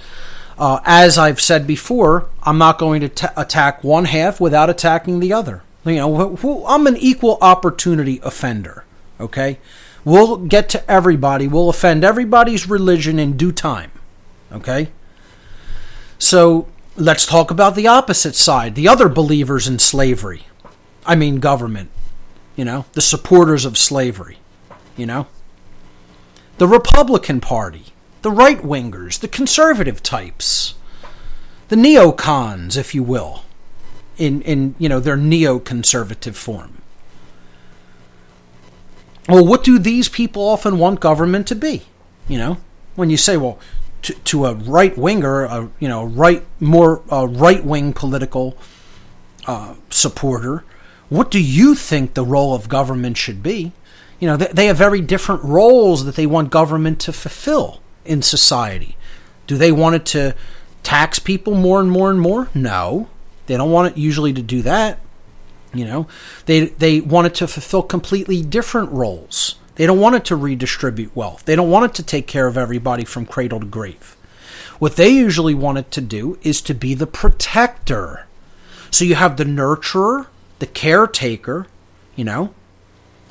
uh, as I've said before, I'm not going to ta attack one half without attacking the other. You know, wh- wh- I'm an equal opportunity offender. Okay, we'll get to everybody. We'll offend everybody's religion in due time. Okay, so let's talk about the opposite side, the other believers in slavery. I mean, government. You know, the supporters of slavery. You know, the Republican Party, the right wingers, the conservative types, the neocons, if you will. in in you know their neoconservative form. Well, what do these people often want government to be? You know, when you say, well, to, to a right winger, a you know right more right wing political uh, supporter, what do you think the role of government should be? You know, they, they have very different roles that they want government to fulfill in society. Do they want it to tax people more and more and more? No. They don't want it usually to do that. You know, they they want it to fulfill completely different roles. They don't want it to redistribute wealth. They don't want it to take care of everybody from cradle to grave. What they usually want it to do is to be the protector. So you have the nurturer, the caretaker, you know,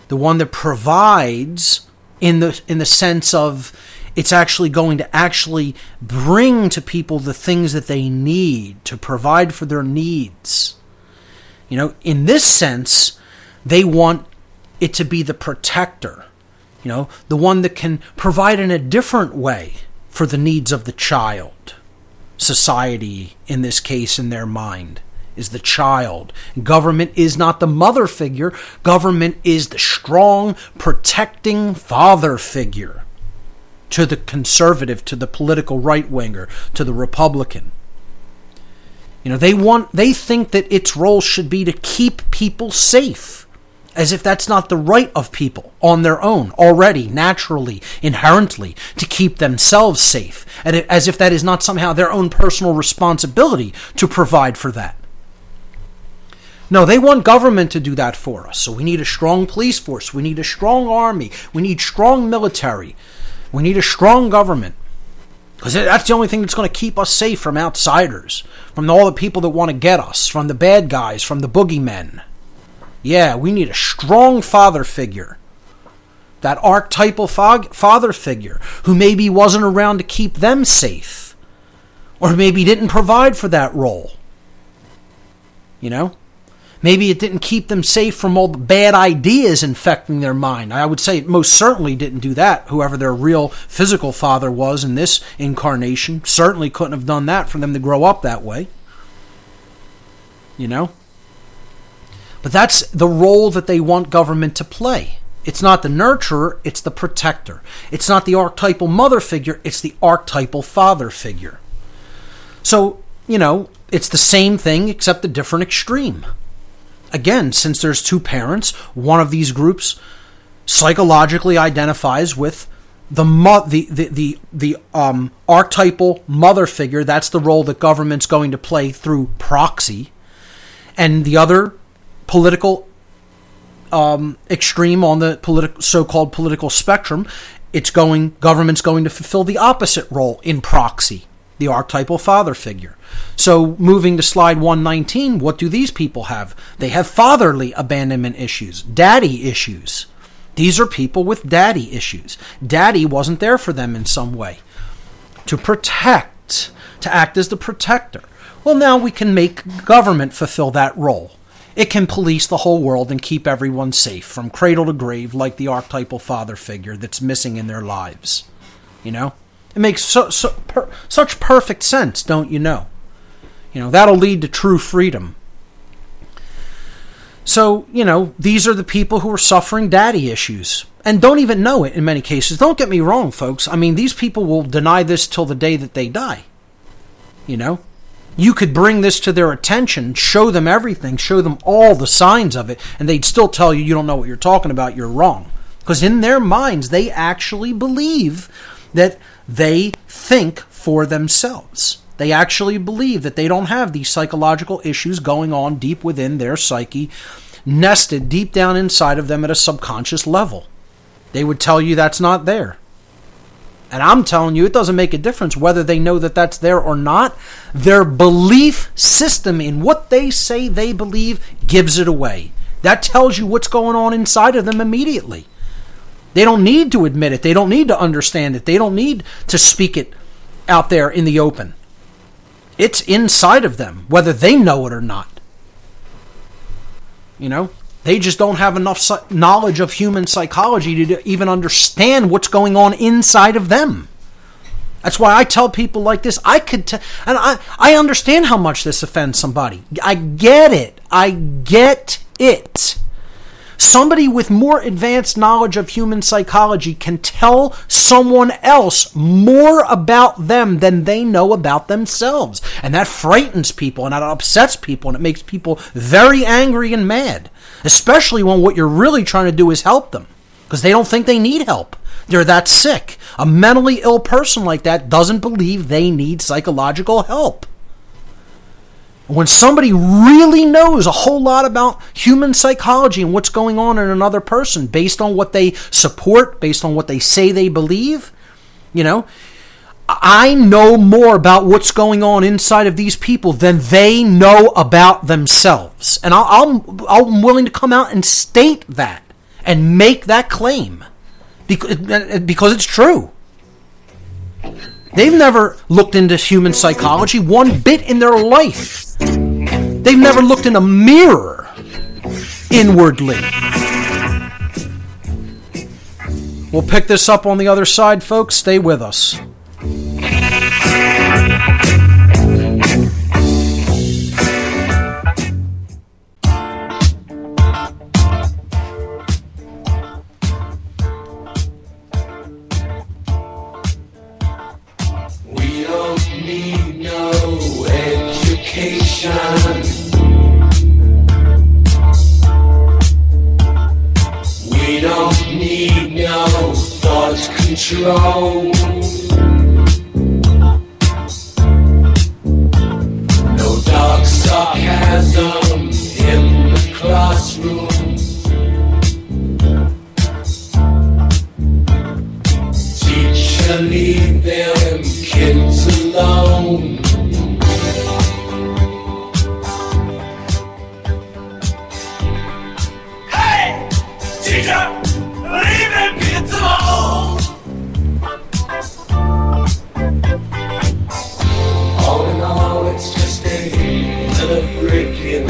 the one that provides in the in the sense of it's actually going to actually bring to people the things that they need to provide for their needs. You know, in this sense, they want it to be the protector, you know, the one that can provide in a different way for the needs of the child. Society, in this case, in their mind, is the child. Government is not the mother figure, government is the strong, protecting father figure to the conservative, to the political right winger, to the Republican. You know, they want they think that its role should be to keep people safe. As if that's not the right of people on their own, already, naturally, inherently, to keep themselves safe. And as if that is not somehow their own personal responsibility to provide for that. No, they want government to do that for us. So we need a strong police force. We need a strong army. We need strong military. We need a strong government. Because that's the only thing that's going to keep us safe from outsiders, from all the people that want to get us, from the bad guys, from the boogeymen. Yeah, we need a strong father figure. That archetypal father figure who maybe wasn't around to keep them safe, or maybe didn't provide for that role. You know? Maybe it didn't keep them safe from all the bad ideas infecting their mind. I would say it most certainly didn't do that. Whoever their real physical father was in this incarnation certainly couldn't have done that for them to grow up that way. You know? But that's the role that they want government to play. It's not the nurturer, it's the protector. It's not the archetypal mother figure, it's the archetypal father figure. So, you know, it's the same thing except a different extreme again, since there's two parents, one of these groups psychologically identifies with the mo- the the the, the um, archetypal mother figure. That's the role that government's going to play through proxy, and the other political um, extreme on the political so-called political spectrum, it's going government's going to fulfill the opposite role in proxy the archetypal father figure. So, moving to slide 119, what do these people have? They have fatherly abandonment issues, daddy issues. These are people with daddy issues. Daddy wasn't there for them in some way. To protect, to act as the protector. Well, now we can make government fulfill that role. It can police the whole world and keep everyone safe from cradle to grave, like the archetypal father figure that's missing in their lives. You know? It makes so, so per, such perfect sense, don't you know? You know, that'll lead to true freedom. So, you know, these are the people who are suffering daddy issues and don't even know it in many cases. Don't get me wrong, folks. I mean, these people will deny this till the day that they die. You know? You could bring this to their attention, show them everything, show them all the signs of it, and they'd still tell you you don't know what you're talking about, you're wrong. Because in their minds, they actually believe that they think for themselves. They actually believe that they don't have these psychological issues going on deep within their psyche, nested deep down inside of them at a subconscious level. They would tell you that's not there. And I'm telling you, it doesn't make a difference whether they know that that's there or not. Their belief system in what they say they believe gives it away. That tells you what's going on inside of them immediately. They don't need to admit it. They don't need to understand it. They don't need to speak it out there in the open. It's inside of them, whether they know it or not. You know, they just don't have enough knowledge of human psychology to even understand what's going on inside of them. That's why I tell people like this. I could, t- and I, I understand how much this offends somebody. I get it. I get it. Somebody with more advanced knowledge of human psychology can tell someone else more about them than they know about themselves. And that frightens people and that upsets people and it makes people very angry and mad. Especially when what you're really trying to do is help them because they don't think they need help. They're that sick. A mentally ill person like that doesn't believe they need psychological help. When somebody really knows a whole lot about human psychology and what's going on in another person based on what they support, based on what they say they believe, you know, I know more about what's going on inside of these people than they know about themselves. And I'll, i am willing to come out and state that and make that claim because it's true. They've never looked into human psychology one bit in their life. They've never looked in a mirror inwardly. We'll pick this up on the other side, folks. Stay with us. Control. No dark sarcasm in the classroom. Teacher, leave them kids alone.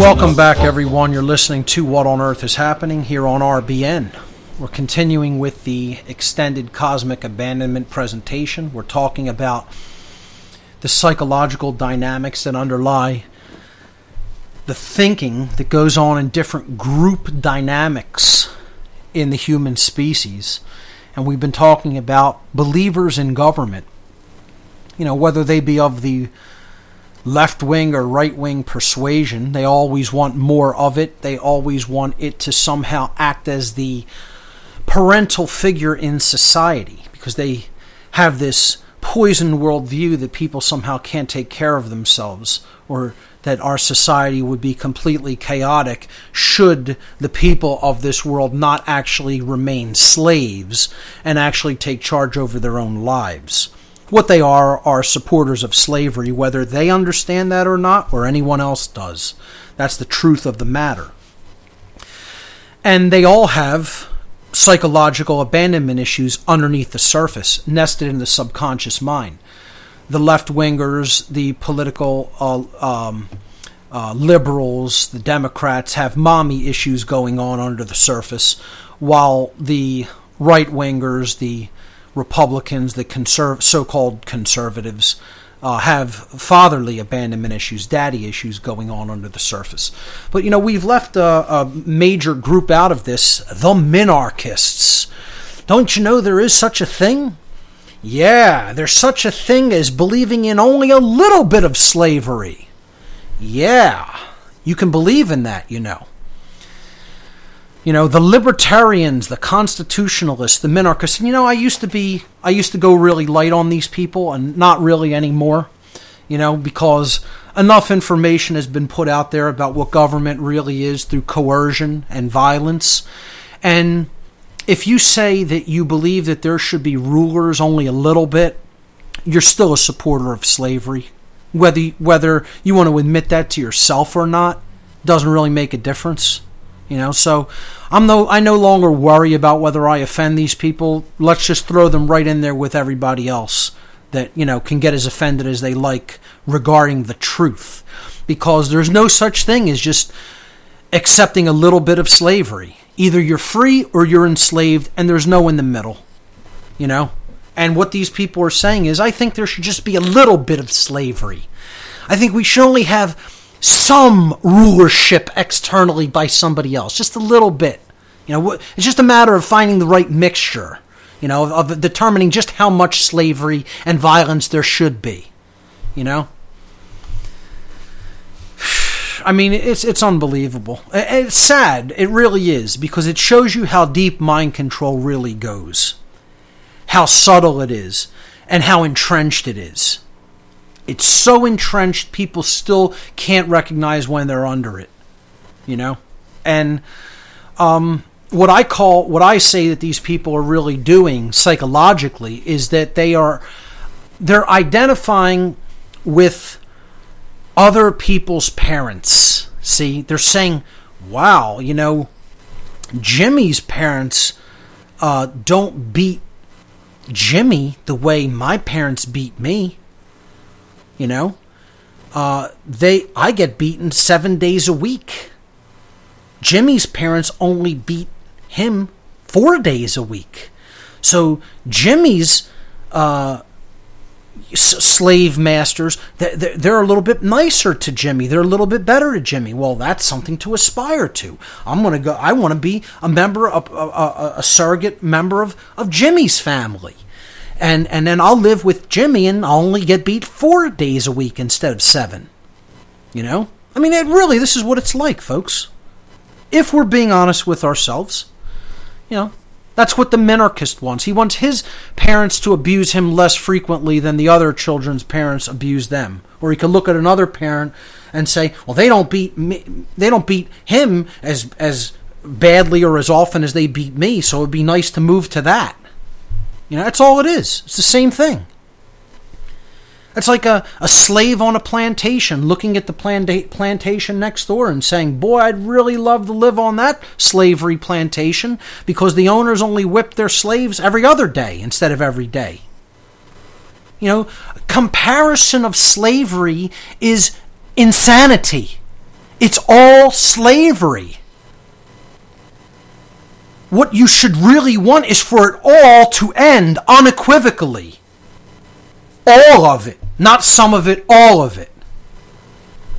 Welcome back, everyone. You're listening to What on Earth is Happening here on RBN. We're continuing with the extended cosmic abandonment presentation. We're talking about the psychological dynamics that underlie the thinking that goes on in different group dynamics in the human species. And we've been talking about believers in government. You know, whether they be of the left wing or right wing persuasion. They always want more of it. They always want it to somehow act as the parental figure in society because they have this poisoned worldview that people somehow can't take care of themselves or that our society would be completely chaotic should the people of this world not actually remain slaves and actually take charge over their own lives what they are are supporters of slavery, whether they understand that or not, or anyone else does. That's the truth of the matter. And they all have psychological abandonment issues underneath the surface, nested in the subconscious mind. The left wingers, the political uh, um, uh, liberals, the Democrats have mommy issues going on under the surface, while the right wingers, the Republicans, the conserv- so-called conservatives, uh, have fatherly abandonment issues, daddy issues going on under the surface. But you know, we've left a, a major group out of this: the minarchists. Don't you know there is such a thing? Yeah, there's such a thing as believing in only a little bit of slavery. Yeah, you can believe in that, you know. You know, the libertarians, the constitutionalists, the minarchists. And, you know, I used to be, I used to go really light on these people and not really anymore, you know, because enough information has been put out there about what government really is through coercion and violence. And if you say that you believe that there should be rulers only a little bit, you're still a supporter of slavery. Whether whether you want to admit that to yourself or not doesn't really make a difference. You know, so I'm no I no longer worry about whether I offend these people. Let's just throw them right in there with everybody else that, you know, can get as offended as they like regarding the truth. Because there's no such thing as just accepting a little bit of slavery. Either you're free or you're enslaved and there's no in the middle. You know? And what these people are saying is, I think there should just be a little bit of slavery. I think we should only have some rulership externally by somebody else, just a little bit. You know, it's just a matter of finding the right mixture, you know, of, of determining just how much slavery and violence there should be, you know? I mean, it's it's unbelievable. It's sad. It really is because it shows you how deep mind control really goes, how subtle it is, and how entrenched it is. It's so entrenched, people still can't recognize when they're under it. You know, and um, what I call, what I say that these people are really doing psychologically is that they are, they're identifying with other people's parents. See, they're saying, wow, you know, Jimmy's parents uh, don't beat Jimmy the way my parents beat me. You know, uh, they I get beaten seven days a week. Jimmy's parents only beat him four days a week. So Jimmy's uh, slave masters they're a little bit nicer to Jimmy. They're a little bit better to Jimmy. Well, that's something to aspire to. I'm gonna go. I want to be a member, a, a, a surrogate member of of Jimmy's family, and and then I'll live with Jimmy and I'll only get beat four days a week instead of seven. You know, I mean, it really this is what it's like, folks. If we're being honest with ourselves, you know, that's what the minarchist wants. He wants his parents to abuse him less frequently than the other children's parents abuse them. Or he could look at another parent and say, "Well, they don't beat me. They don't beat him as as badly or as often as they beat me. So it'd be nice to move to that." You know, that's all it is. It's the same thing. It's like a, a slave on a plantation looking at the planta- plantation next door and saying, Boy, I'd really love to live on that slavery plantation because the owners only whip their slaves every other day instead of every day. You know, comparison of slavery is insanity. It's all slavery. What you should really want is for it all to end unequivocally. All of it. Not some of it, all of it.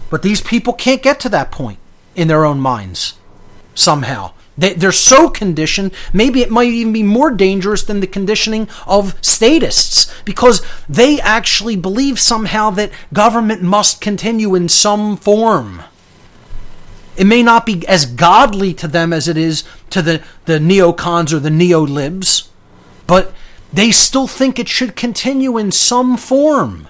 But these people can't get to that point in their own minds somehow. They, they're so conditioned, maybe it might even be more dangerous than the conditioning of statists because they actually believe somehow that government must continue in some form. It may not be as godly to them as it is to the, the neocons or the neolibs, but they still think it should continue in some form.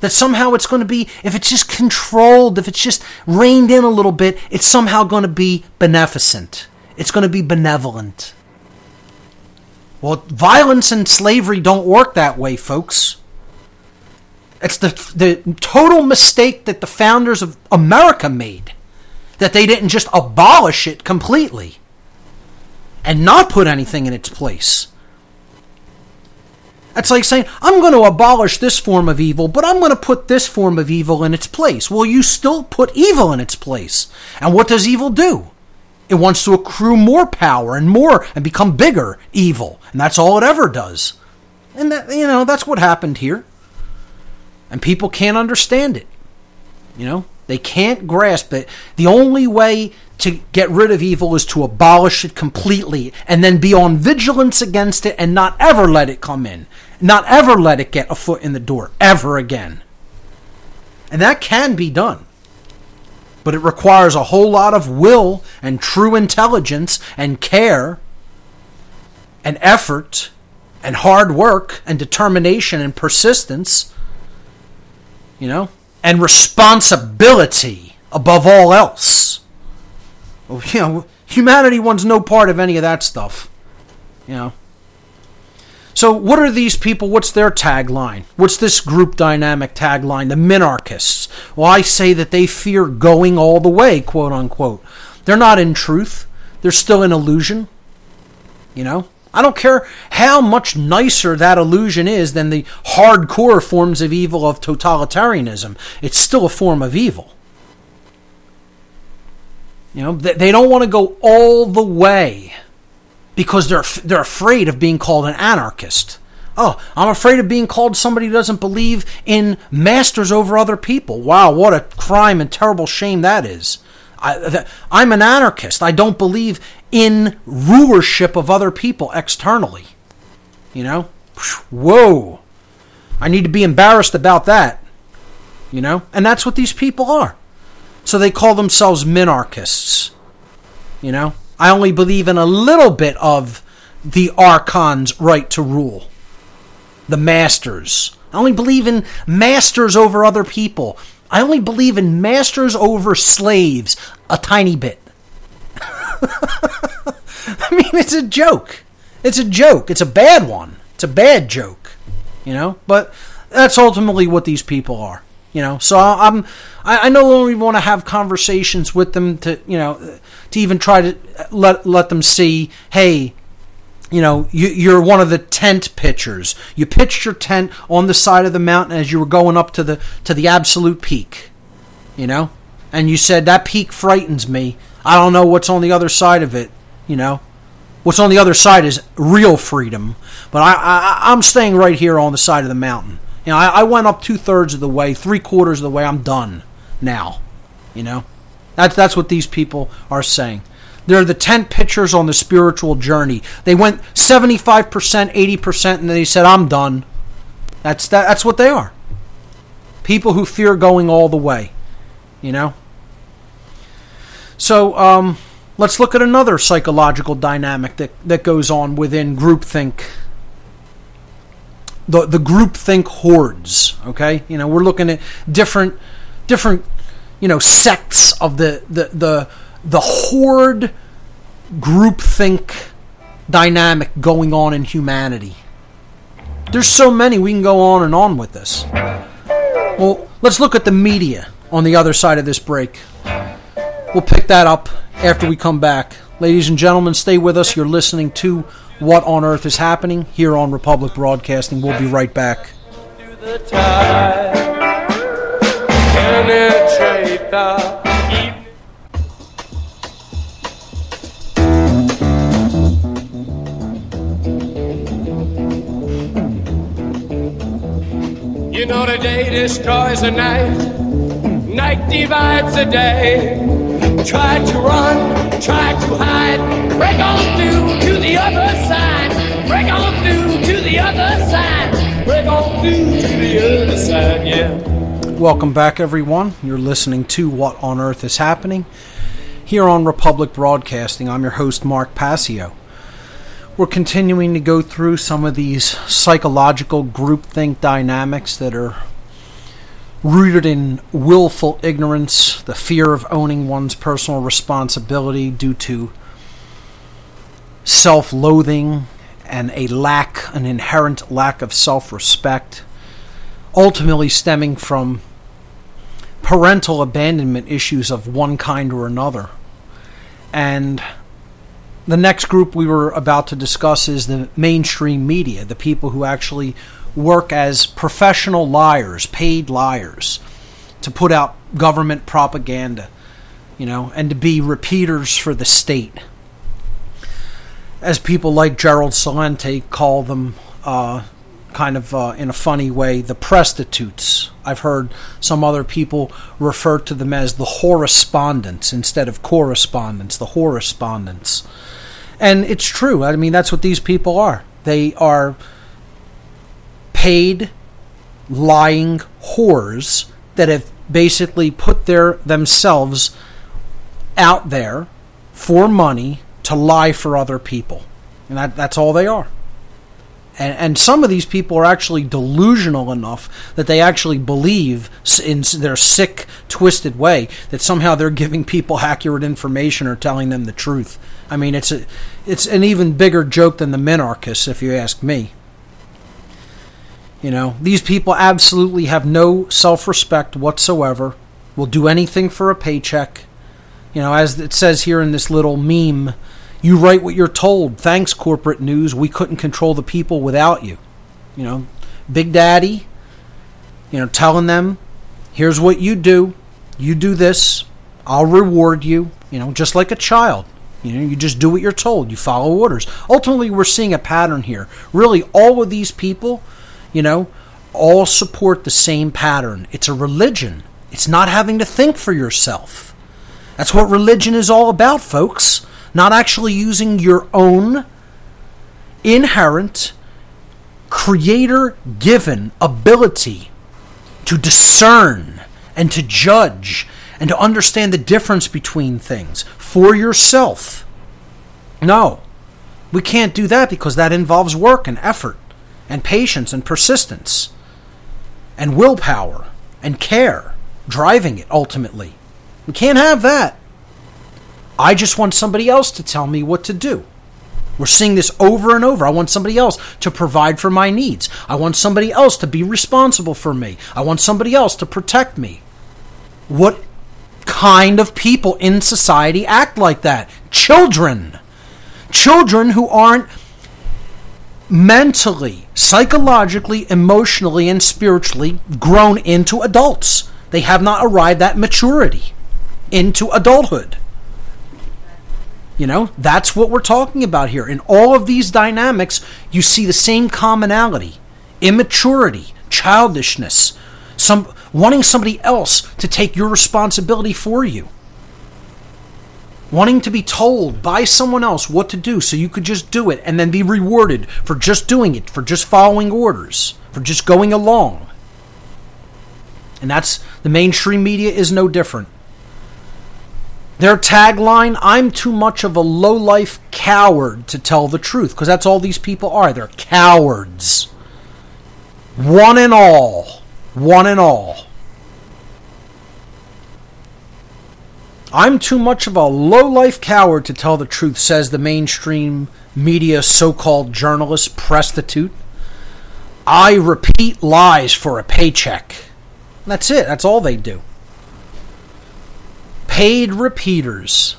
That somehow it's going to be, if it's just controlled, if it's just reined in a little bit, it's somehow going to be beneficent. It's going to be benevolent. Well, violence and slavery don't work that way, folks. It's the, the total mistake that the founders of America made. That they didn't just abolish it completely and not put anything in its place. That's like saying, I'm going to abolish this form of evil, but I'm going to put this form of evil in its place. Well, you still put evil in its place. And what does evil do? It wants to accrue more power and more and become bigger evil. And that's all it ever does. And that, you know, that's what happened here. And people can't understand it. You know, they can't grasp it. The only way to get rid of evil is to abolish it completely and then be on vigilance against it and not ever let it come in. Not ever let it get a foot in the door, ever again. And that can be done. But it requires a whole lot of will and true intelligence and care and effort and hard work and determination and persistence, you know, and responsibility above all else. Oh, well, you know, humanity wants no part of any of that stuff, you know. So, what are these people? What's their tagline? What's this group dynamic tagline? The minarchists. Well, I say that they fear going all the way, quote unquote. They're not in truth, they're still in illusion. You know? I don't care how much nicer that illusion is than the hardcore forms of evil of totalitarianism. It's still a form of evil. You know, they don't want to go all the way because they're they're afraid of being called an anarchist. Oh, I'm afraid of being called somebody who doesn't believe in masters over other people. Wow, what a crime and terrible shame that is. I, am an anarchist. I don't believe in rulership of other people externally. You know? Whoa. I need to be embarrassed about that. You know? And that's what these people are. So they call themselves minarchists. You know? I only believe in a little bit of the archon's right to rule. The masters. I only believe in masters over other people. I only believe in masters over slaves a tiny bit. I mean, it's a joke. It's a joke. It's a bad one. It's a bad joke, you know. But that's ultimately what these people are, you know. So I'm, I, I no longer want to have conversations with them to, you know, to even try to let let them see, hey, you know, you, are one of the tent pitchers. You pitched your tent on the side of the mountain as you were going up to the to the absolute peak. You know, and you said that peak frightens me. I don't know what's on the other side of it. You know, what's on the other side is real freedom. But I, I I'm staying right here on the side of the mountain. You know, I, I went up two thirds of the way, three quarters of the way. I'm done now. You know, that's that's what these people are saying. They're the tent pitchers on the spiritual journey. They went 75%, 80%, and they said, I'm done. That's, that, that's what they are. People who fear going all the way, you know? So, um, let's look at another psychological dynamic that, that goes on within groupthink. The, the groupthink hordes, okay? You know, we're looking at different, different, you know, sects of the, the, the, the horde groupthink dynamic going on in humanity. There's so many, we can go on and on with this. Well, let's look at the media on the other side of this break. We'll pick that up after we come back. Ladies and gentlemen, stay with us. You're listening to What on Earth is Happening here on Republic Broadcasting. We'll be right back. You know the day destroys the night, night divides the day. Try to run, try to hide, break on through to the other side, break on through to the other side, break on through to the other side, yeah. Welcome back, everyone. You're listening to What on Earth is Happening here on Republic Broadcasting. I'm your host, Mark Passio we're continuing to go through some of these psychological groupthink dynamics that are rooted in willful ignorance, the fear of owning one's personal responsibility due to self loathing and a lack, an inherent lack of self respect, ultimately stemming from parental abandonment issues of one kind or another. And the next group we were about to discuss is the mainstream media, the people who actually work as professional liars, paid liars, to put out government propaganda, you know, and to be repeaters for the state. As people like Gerald Celente call them, uh, kind of uh, in a funny way, the prostitutes. I've heard some other people refer to them as the correspondents instead of correspondents, the correspondents. And it's true. I mean, that's what these people are. They are paid lying whores that have basically put their themselves out there for money to lie for other people. And that, that's all they are. And, and some of these people are actually delusional enough that they actually believe in their sick, twisted way that somehow they're giving people accurate information or telling them the truth. I mean, it's a, it's an even bigger joke than the minarchists, if you ask me. You know, these people absolutely have no self respect whatsoever, will do anything for a paycheck. You know, as it says here in this little meme, you write what you're told. Thanks, corporate news. We couldn't control the people without you. You know, Big Daddy, you know, telling them, here's what you do. You do this. I'll reward you. You know, just like a child. You know, you just do what you're told. You follow orders. Ultimately, we're seeing a pattern here. Really, all of these people, you know, all support the same pattern. It's a religion. It's not having to think for yourself. That's what religion is all about, folks. Not actually using your own inherent, creator given ability to discern and to judge and to understand the difference between things for yourself. No, we can't do that because that involves work and effort and patience and persistence and willpower and care driving it ultimately. We can't have that. I just want somebody else to tell me what to do. We're seeing this over and over. I want somebody else to provide for my needs. I want somebody else to be responsible for me. I want somebody else to protect me. What kind of people in society act like that? Children. Children who aren't mentally, psychologically, emotionally, and spiritually grown into adults. They have not arrived at maturity into adulthood. You know, that's what we're talking about here. In all of these dynamics, you see the same commonality immaturity, childishness, some wanting somebody else to take your responsibility for you. Wanting to be told by someone else what to do so you could just do it and then be rewarded for just doing it, for just following orders, for just going along. And that's the mainstream media is no different. Their tagline, I'm too much of a low life coward to tell the truth, because that's all these people are. They're cowards. One and all. One and all. I'm too much of a low life coward to tell the truth, says the mainstream media so called journalist prostitute. I repeat lies for a paycheck. That's it. That's all they do paid repeaters.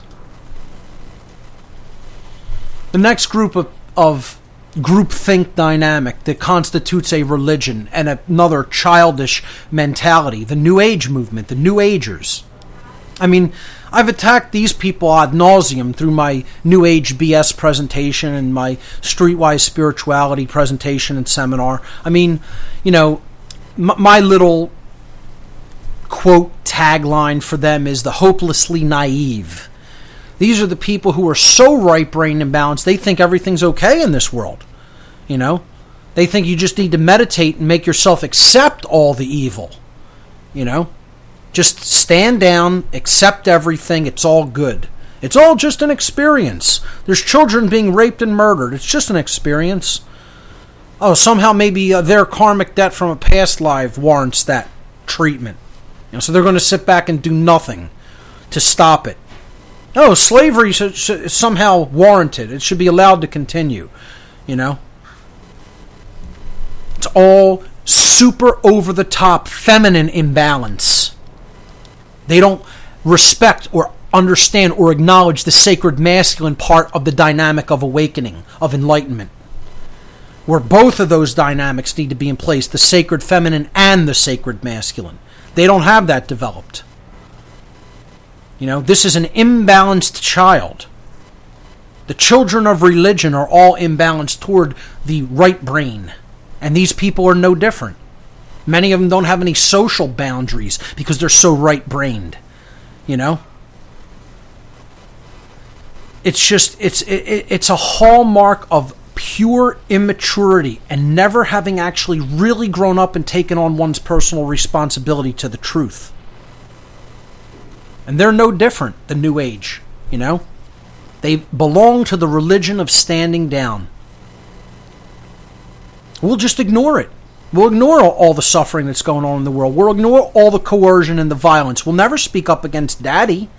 The next group of, of groupthink dynamic that constitutes a religion and another childish mentality, the New Age movement, the New Agers. I mean, I've attacked these people ad nauseum through my New Age BS presentation and my Streetwise Spirituality presentation and seminar. I mean, you know, m- my little quote tagline for them is the hopelessly naive. These are the people who are so right brained and balanced, they think everything's okay in this world. You know? They think you just need to meditate and make yourself accept all the evil. You know? Just stand down, accept everything, it's all good. It's all just an experience. There's children being raped and murdered. It's just an experience. Oh, somehow maybe uh, their karmic debt from a past life warrants that treatment. You know, so they're going to sit back and do nothing to stop it. No, slavery is somehow warranted. It should be allowed to continue. You know? It's all super over the top feminine imbalance. They don't respect or understand or acknowledge the sacred masculine part of the dynamic of awakening, of enlightenment. Where both of those dynamics need to be in place the sacred feminine and the sacred masculine. They don't have that developed. You know, this is an imbalanced child. The children of religion are all imbalanced toward the right brain. And these people are no different. Many of them don't have any social boundaries because they're so right brained. You know? It's just it's it, it's a hallmark of pure immaturity and never having actually really grown up and taken on one's personal responsibility to the truth. And they're no different than New Age, you know? They belong to the religion of standing down. We'll just ignore it. We'll ignore all the suffering that's going on in the world. We'll ignore all the coercion and the violence. We'll never speak up against daddy.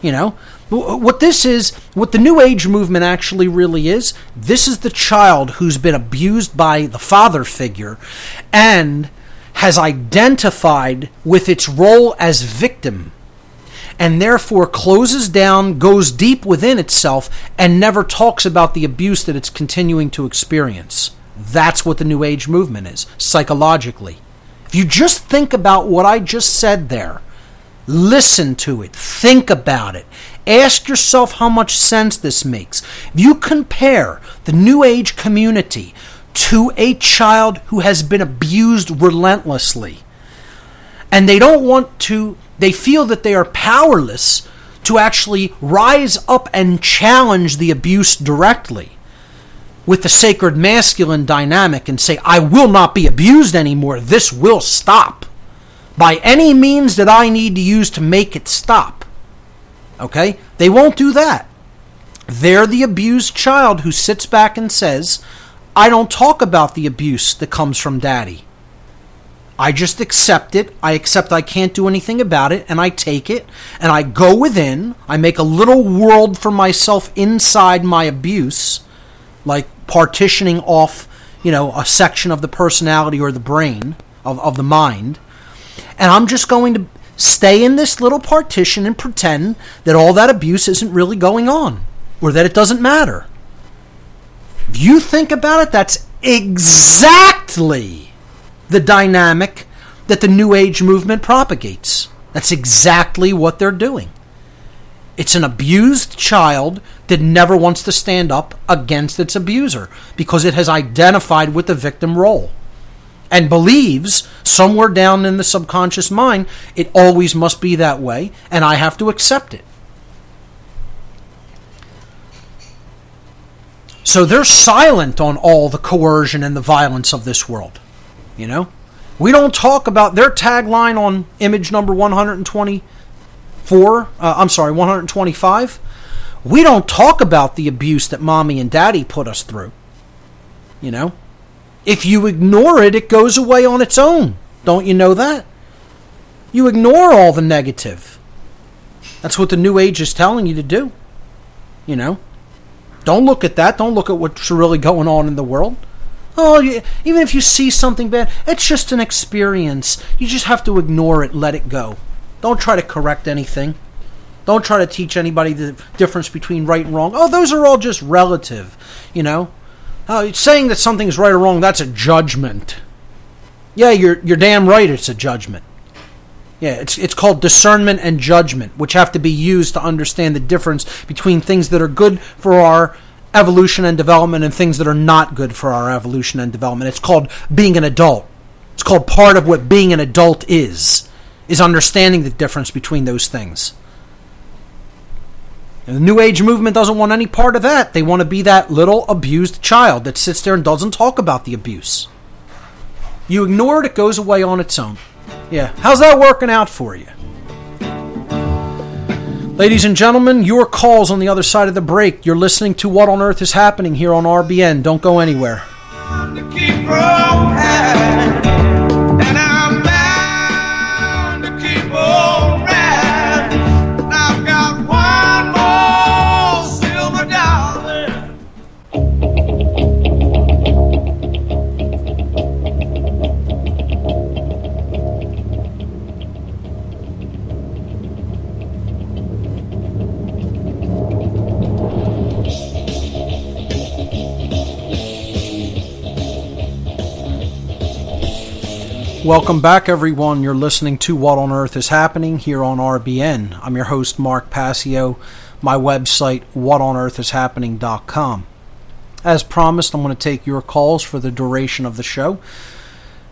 You know, what this is, what the New Age movement actually really is, this is the child who's been abused by the father figure and has identified with its role as victim and therefore closes down, goes deep within itself, and never talks about the abuse that it's continuing to experience. That's what the New Age movement is, psychologically. If you just think about what I just said there, Listen to it, think about it, Ask yourself how much sense this makes. If you compare the New Age community to a child who has been abused relentlessly, and they don't want to, they feel that they are powerless to actually rise up and challenge the abuse directly with the sacred masculine dynamic and say, I will not be abused anymore. This will stop by any means that I need to use to make it stop. Okay? They won't do that. They're the abused child who sits back and says, I don't talk about the abuse that comes from daddy. I just accept it. I accept I can't do anything about it, and I take it, and I go within. I make a little world for myself inside my abuse, like partitioning off, you know, a section of the personality or the brain, of, of the mind. And I'm just going to stay in this little partition and pretend that all that abuse isn't really going on, or that it doesn't matter. If you think about it, that's exactly the dynamic that the New Age movement propagates. That's exactly what they're doing. It's an abused child that never wants to stand up against its abuser because it has identified with the victim role and believes somewhere down in the subconscious mind it always must be that way and I have to accept it. So they're silent on all the coercion and the violence of this world. You know? We don't talk about their tagline on image number 124, uh, I'm sorry, 125. We don't talk about the abuse that mommy and daddy put us through. You know? If you ignore it, it goes away on its own. Don't you know that? You ignore all the negative. That's what the New Age is telling you to do. You know? Don't look at that. Don't look at what's really going on in the world. Oh, you, even if you see something bad, it's just an experience. You just have to ignore it, let it go. Don't try to correct anything. Don't try to teach anybody the difference between right and wrong. Oh, those are all just relative, you know. Uh, saying that something's right or wrong, that's a judgment. Yeah, you're you're damn right. It's a judgment. Yeah, it's it's called discernment and judgment, which have to be used to understand the difference between things that are good for our evolution and development and things that are not good for our evolution and development. It's called being an adult. It's called part of what being an adult is, is understanding the difference between those things. And the New Age movement doesn't want any part of that. They want to be that little abused child that sits there and doesn't talk about the abuse. You ignore it, it goes away on its own. Yeah. How's that working out for you? Ladies and gentlemen, your calls on the other side of the break. You're listening to What on Earth is Happening here on RBN. Don't go anywhere. Welcome back, everyone. You're listening to What on Earth is Happening here on RBN. I'm your host, Mark Passio. My website, whatonearthishappening.com. As promised, I'm going to take your calls for the duration of the show,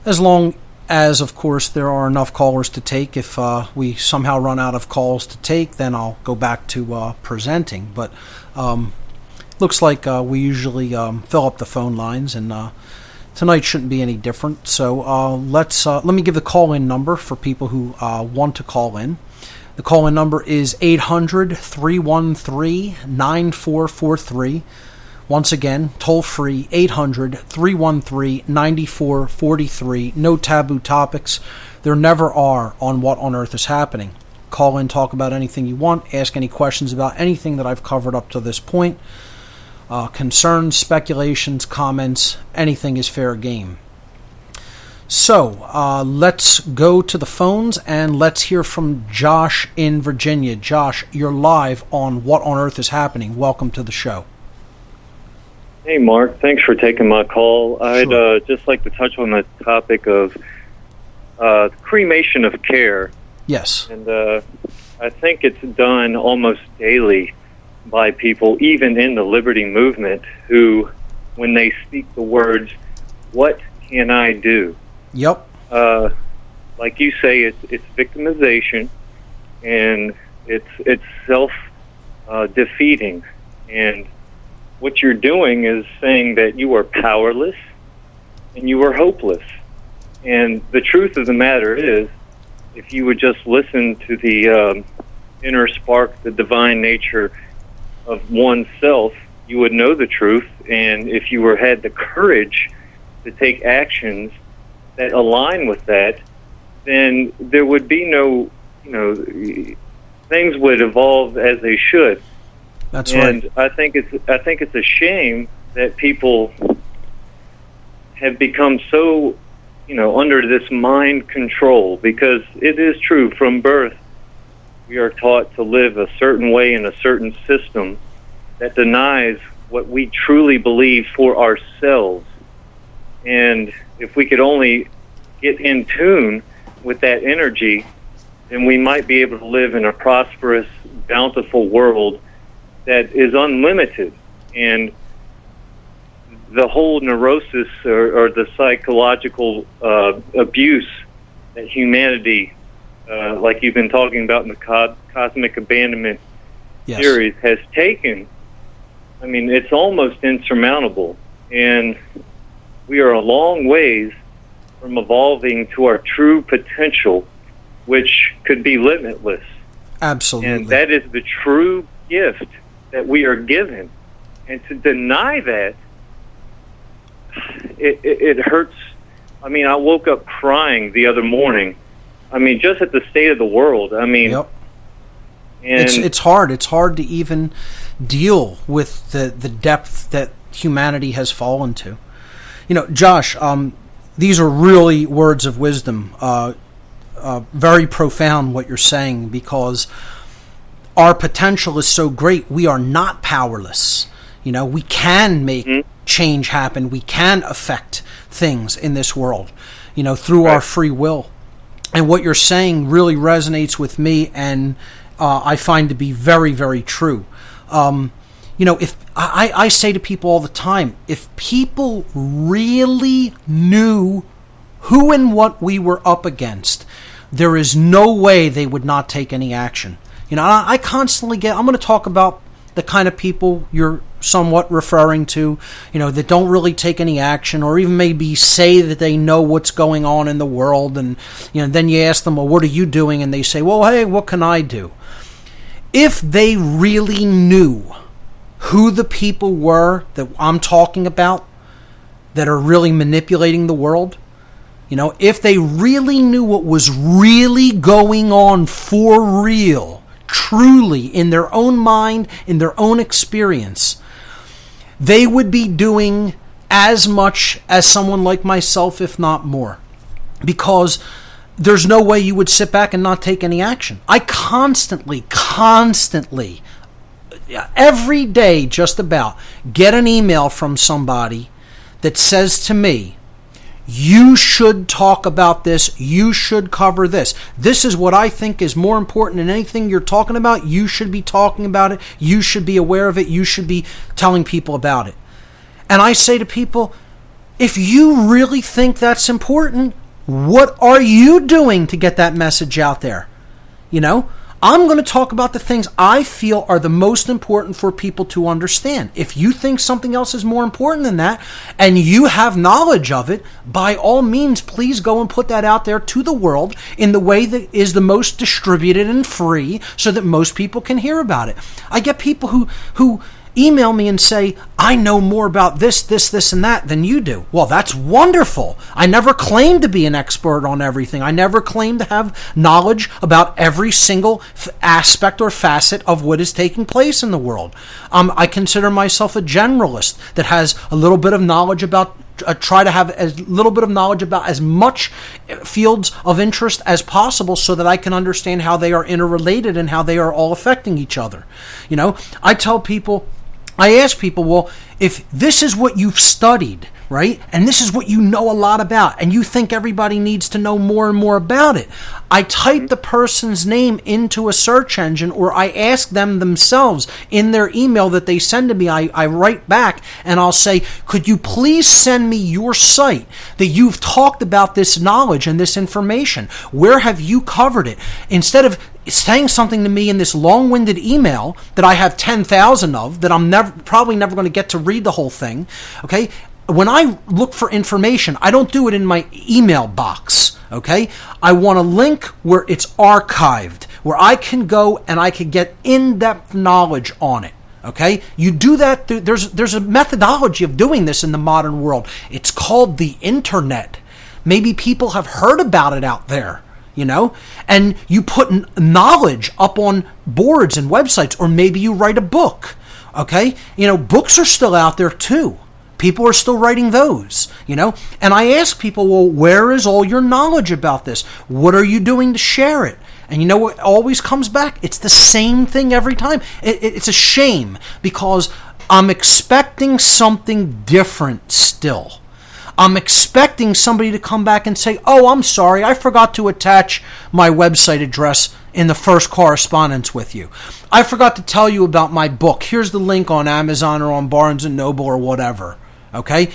as long as, of course, there are enough callers to take. If uh, we somehow run out of calls to take, then I'll go back to uh, presenting. But um, looks like uh, we usually um, fill up the phone lines and uh, tonight shouldn't be any different. So uh, let's uh, let me give the call in number for people who uh, want to call in. The call in number is 800 313 9443. Once again, toll free 800 313 9443. No taboo topics. There never are on What on Earth is Happening. Call in, talk about anything you want, ask any questions about anything that I've covered up to this point. Uh, concerns, speculations, comments, anything is fair game. So uh, let's go to the phones and let's hear from Josh in Virginia. Josh, you're live on What on Earth is Happening. Welcome to the show. Hey, Mark. Thanks for taking my call. I'd uh, just like to touch on the topic of uh, cremation of care. Yes. And uh, I think it's done almost daily by people, even in the liberty movement, who, when they speak the words, "What can I do?" Yep. uh, like you say, it's it's victimization, and it's it's self uh, defeating, and what you're doing is saying that you are powerless and you are hopeless. And the truth of the matter is, if you would just listen to the um, inner spark, the divine nature of oneself, you would know the truth. And if you were had the courage to take actions that align with that, then there would be no, you know, things would evolve as they should. That's and right. I think it's I think it's a shame that people have become so, you know, under this mind control because it is true from birth we are taught to live a certain way in a certain system that denies what we truly believe for ourselves. And if we could only get in tune with that energy, then we might be able to live in a prosperous, bountiful world that is unlimited. And the whole neurosis or, or the psychological uh, abuse that humanity, uh, like you've been talking about in the co- cosmic abandonment Yes. series, has taken, I mean, it's almost insurmountable. And we are a long ways from evolving to our true potential, which could be limitless. Absolutely. And that is the true gift that we are given. And to deny that, it, it, it hurts. I mean, I woke up crying the other morning. I mean, just at the state of the world. I mean, Yep. it's it's hard. It's hard to even deal with the the depth that humanity has fallen to. You know, Josh, um, these are really words of wisdom. Uh, uh, very profound what you're saying because our potential is so great. We are not powerless. You know, we can make change happen. We can affect things in this world. You know, through our free will and what you're saying really resonates with me and uh, i find to be very very true. Um, you know if I, I say to people all the time if people really knew who and what we were up against there is no way they would not take any action. You know i, I constantly get i'm going to talk about the kind of people you're somewhat referring to, you know, that don't really take any action or even maybe say that they know what's going on in the world. And, you know, then you ask them, well, what are you doing? And they say, well, hey, what can I do? If they really knew who the people were that I'm talking about that are really manipulating the world, you know, if they really knew what was really going on for real, truly in their own mind, in their own experience, they would be doing as much as someone like myself, if not more. Because there's no way you would sit back and not take any action. I constantly, constantly, every day, just about, get an email from somebody that says to me, you should talk about this. You should cover this. This is what I think is more important than anything you're talking about. You should be talking about it. You should be aware of it. You should be telling people about it. And I say to people, if you really think that's important, what are you doing to get that message out there? You know, I'm going to talk about the things I feel are the most important for people to understand. If you think something else is more important than that and you have knowledge of it, by all means, please go and put that out there to the world in the way that is the most distributed and free so that most people can hear about it. I get people who, who, email me and say, I know more about this, this, this, and that than you do. Well, that's wonderful. I never claimed to be an expert on everything. I never claimed to have knowledge about every single f- aspect or facet of what is taking place in the world. Um, I consider myself a generalist that has a little bit of knowledge about uh, try to have as little bit of knowledge about as much fields of interest as possible so that I can understand how they are interrelated and how they are all affecting each other. You know, I tell people I ask people, well, if this is what you've studied, right? And this is what you know a lot about, and you think everybody needs to know more and more about it. I type the person's name into a search engine, or I ask them themselves in their email that they send to me. I, I write back and I'll say, Could you please send me your site that you've talked about this knowledge and this information? Where have you covered it? Instead of saying something to me in this long-winded email that I have 10,000 of that I'm never probably never going to get to read the whole thing, okay? When I look for information, I don't do it in my email box, okay? I want a link where it's archived, where I can go and I can get in-depth knowledge on it. Okay, you do that. Through, there's there's a methodology of doing this in the modern world. It's called the internet. Maybe people have heard about it out there you know and you put knowledge up on boards and websites or maybe you write a book okay you know books are still out there too people are still writing those you know? And i ask people well where is all your knowledge about this? What are you doing to share it? And you know what always comes back? It's the same thing every time. It, it, it's a shame because i'm expecting something different still. I'm expecting somebody to come back and say, Oh, I'm sorry, I forgot to attach my website address in the first correspondence with you. I forgot to tell you about my book. Here's the link on Amazon or on Barnes and Noble or whatever. Okay?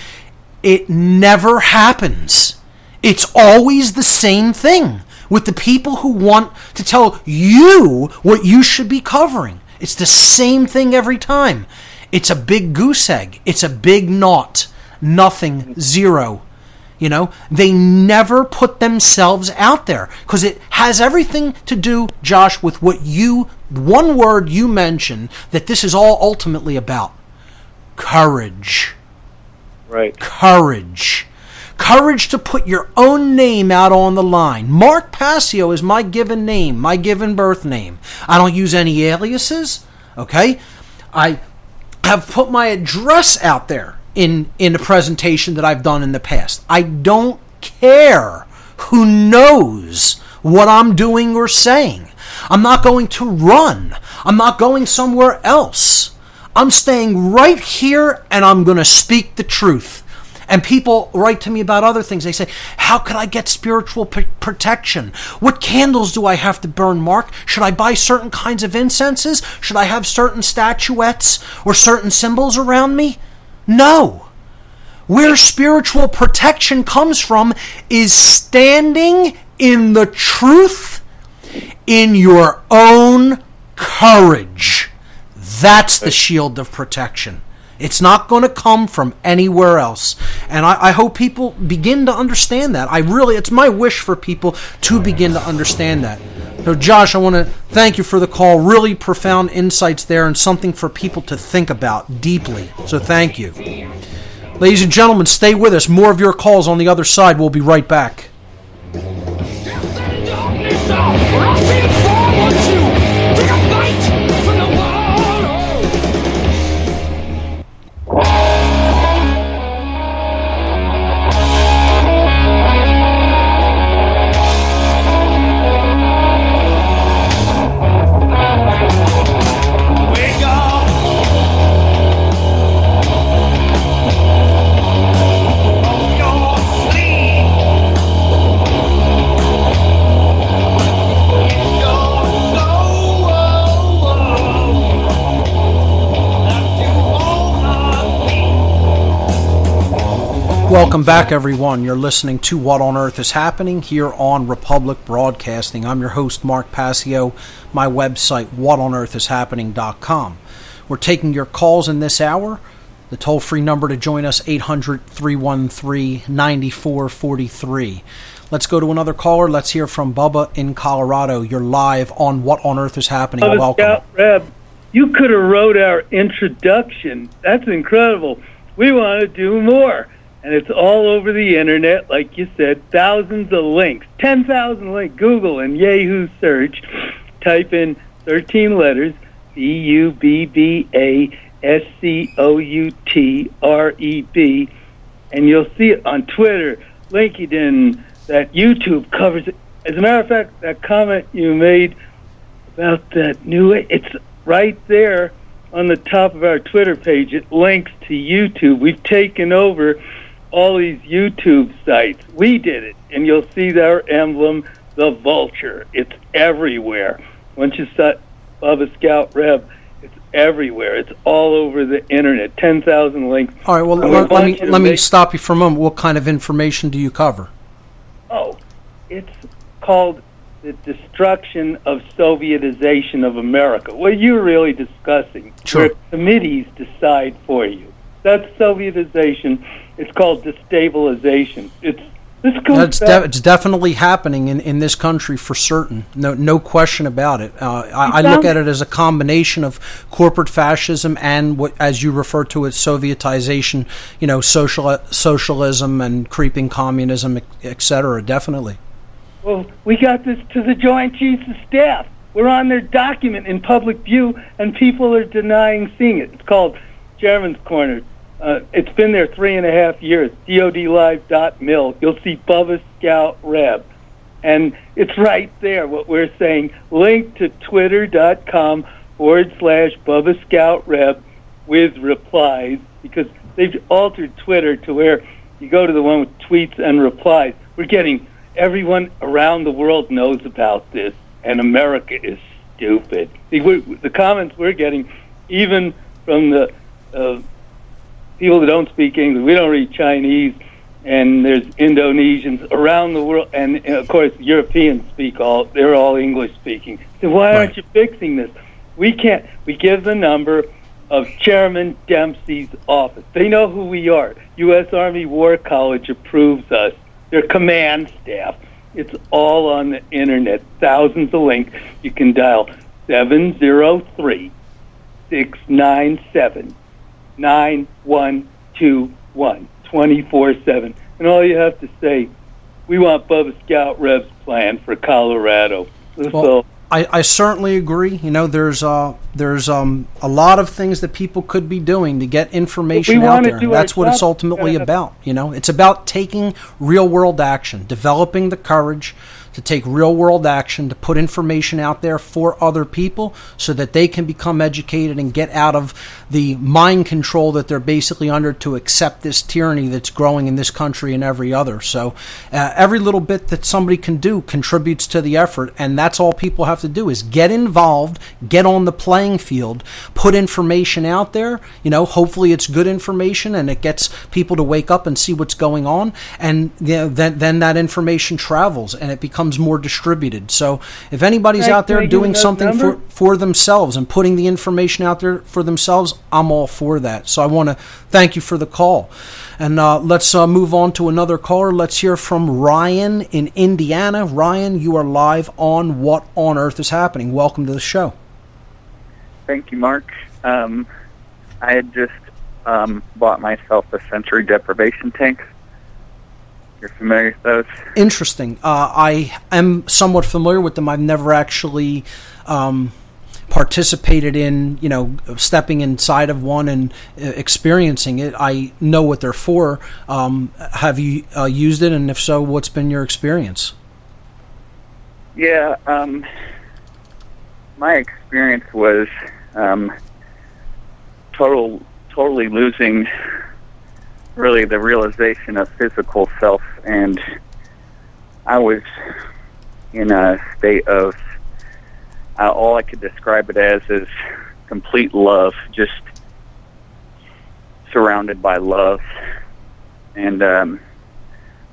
It never happens. It's always the same thing with the people who want to tell you what you should be covering. It's the same thing every time. It's a big goose egg. It's a big knot nothing, zero. You know, they never put themselves out there because it has everything to do, Josh, with what you, one word you mentioned that this is all ultimately about courage. Right. Courage. Courage to put your own name out on the line. Mark Passio is my given name, my given birth name. I don't use any aliases, okay? I have put my address out there in in a presentation that I've done in the past. I don't care who knows what I'm doing or saying. I'm not going to run. I'm not going somewhere else. I'm staying right here and I'm going to speak the truth. And people write to me about other things. They say, How can I get spiritual p- protection? What candles do I have to burn, Mark? Should I buy certain kinds of incenses? Should I have certain statuettes or certain symbols around me? No. Where spiritual protection comes from is standing in the truth in your own courage. That's the shield of protection. It's not going to come from anywhere else. And I, I, hope people begin to understand that. I really, it's my wish for people to begin to understand that. So, Josh, I want to thank you for the call. Really profound insights there and something for people to think about deeply. So, thank you. Ladies and gentlemen, stay with us. More of your calls on the other side. We'll be right back. Welcome back, everyone. You're listening to What on Earth is Happening here on Republic Broadcasting. I'm your host, Mark Passio. My website, whatonearthishappening.com. We're taking your calls in this hour. The toll free number to join us, 800 313 9443. Let's go to another caller. Let's hear from Bubba in Colorado. You're live on What on Earth is Happening. Bubba Welcome. Scout Reb, you could have wrote our introduction. That's incredible. We want to do more and it's all over the internet, like you said, thousands of links, 10,000 links. Google and Yahoo search, type in 13 letters, B U B B A S C O U T R E B, and you'll see it on Twitter, LinkedIn, that YouTube covers it. As a matter of fact, that comment you made about that new, it's right there on the top of our Twitter page. It links to YouTube. We've taken over all these YouTube sites. We did it, and you'll see their emblem, the vulture. It's everywhere. Once you set Bubba Scout Rev, it's everywhere. It's all over the internet. Ten thousand links. All right. Well, we let, let me let me stop you for a moment. What kind of information do you cover? Oh, it's called the destruction of Sovietization of America. What you're really discussing, Sure. where committees decide for you. That's Sovietization. It's called destabilization. It's this back. de- it's definitely happening in, in this country for certain. No no question about it. Uh, I, I look at it as a combination of corporate fascism and what, as you refer to it, Sovietization. You know, social socialism and creeping communism, et cetera. Definitely. Well, we got this to the Joint Chiefs of Staff. We're on their document in public view, and people are denying seeing it. It's called Chairman's Corner. Uh, it's been there three and a half years. DODLive.mil. You'll see Bubba Scout Rev. And it's right there, what we're saying. Link to twitter.com forward slash Bubba Scout Rev with replies because they've altered Twitter to where you go to the one with tweets and replies. We're getting everyone around the world knows about this, and America is stupid. The comments we're getting, even from the uh, people that don't speak English, we don't read Chinese, and there's Indonesians around the world, and, and of course Europeans speak all. They're all English speaking. So why aren't Right. you fixing this? We can't. We give the number of Chairman Dempsey's office. They know who we are. U.S. Army War College approves us. Their command staff. It's all on the internet. Thousands of links. You can dial 703 697 9121 24 7. And all you have to say, we want Bubba Scout Rev's plan for Colorado. That's Well, all. I, I certainly agree. You know, there's uh, there's um, a lot of things that people could be doing to get information out there. That's what it's ultimately about. You know, it's about taking real world action, developing the courage to take real world action, to put information out there for other people so that they can become educated and get out of the mind control that they're basically under to accept this tyranny that's growing in this country and every other. So, uh, every little bit that somebody can do contributes to the effort, and that's all people have to do is get involved, get on the playing field, put information out there. You know, hopefully it's good information and it gets people to wake up and see what's going on, and you know, then then that information travels and it becomes more distributed. So, if anybody's Hey, out there doing you that something for for themselves and putting the information out there for themselves, I'm all for that. So I want to thank you for the call. And uh, let's uh, move on to another caller. Let's hear from Ryan in Indiana. Ryan, you are live on What on Earth is Happening. Welcome to the show. Thank you, Mark. Um, I had just um, bought myself a sensory deprivation tank. You're familiar with those? Interesting. Uh, I am somewhat familiar with them. I've never actually um, participated in, you know, stepping inside of one and uh, experiencing it. I know what they're for. Um, have you uh, used it, and if so, what's been your experience? Yeah. Um, my experience was um, total, totally losing really the realization of physical self, and I was in a state of uh, all I could describe it as is complete love, just surrounded by love. And um,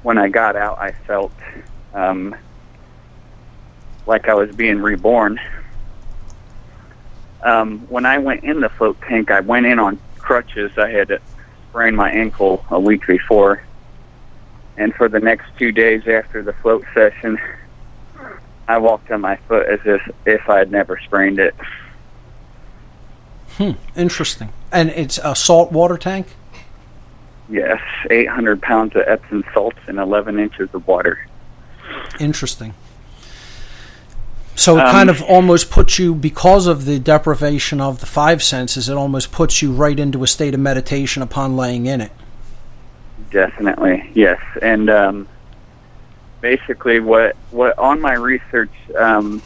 when I got out, I felt um, like I was being reborn. Um, when I went in the float tank, I went in on crutches. I had sprained my ankle a week before. And for the next two days after the float session, I walked on my foot as if, if I had never sprained it. Hmm, interesting. And it's a salt water tank? Yes, 800 pounds of Epsom salts and 11 inches of water. Interesting. So it Um, kind of almost puts you, because of the deprivation of the five senses, it almost puts you right into a state of meditation upon laying in it. Definitely, yes. And um, basically, what what on my research, um,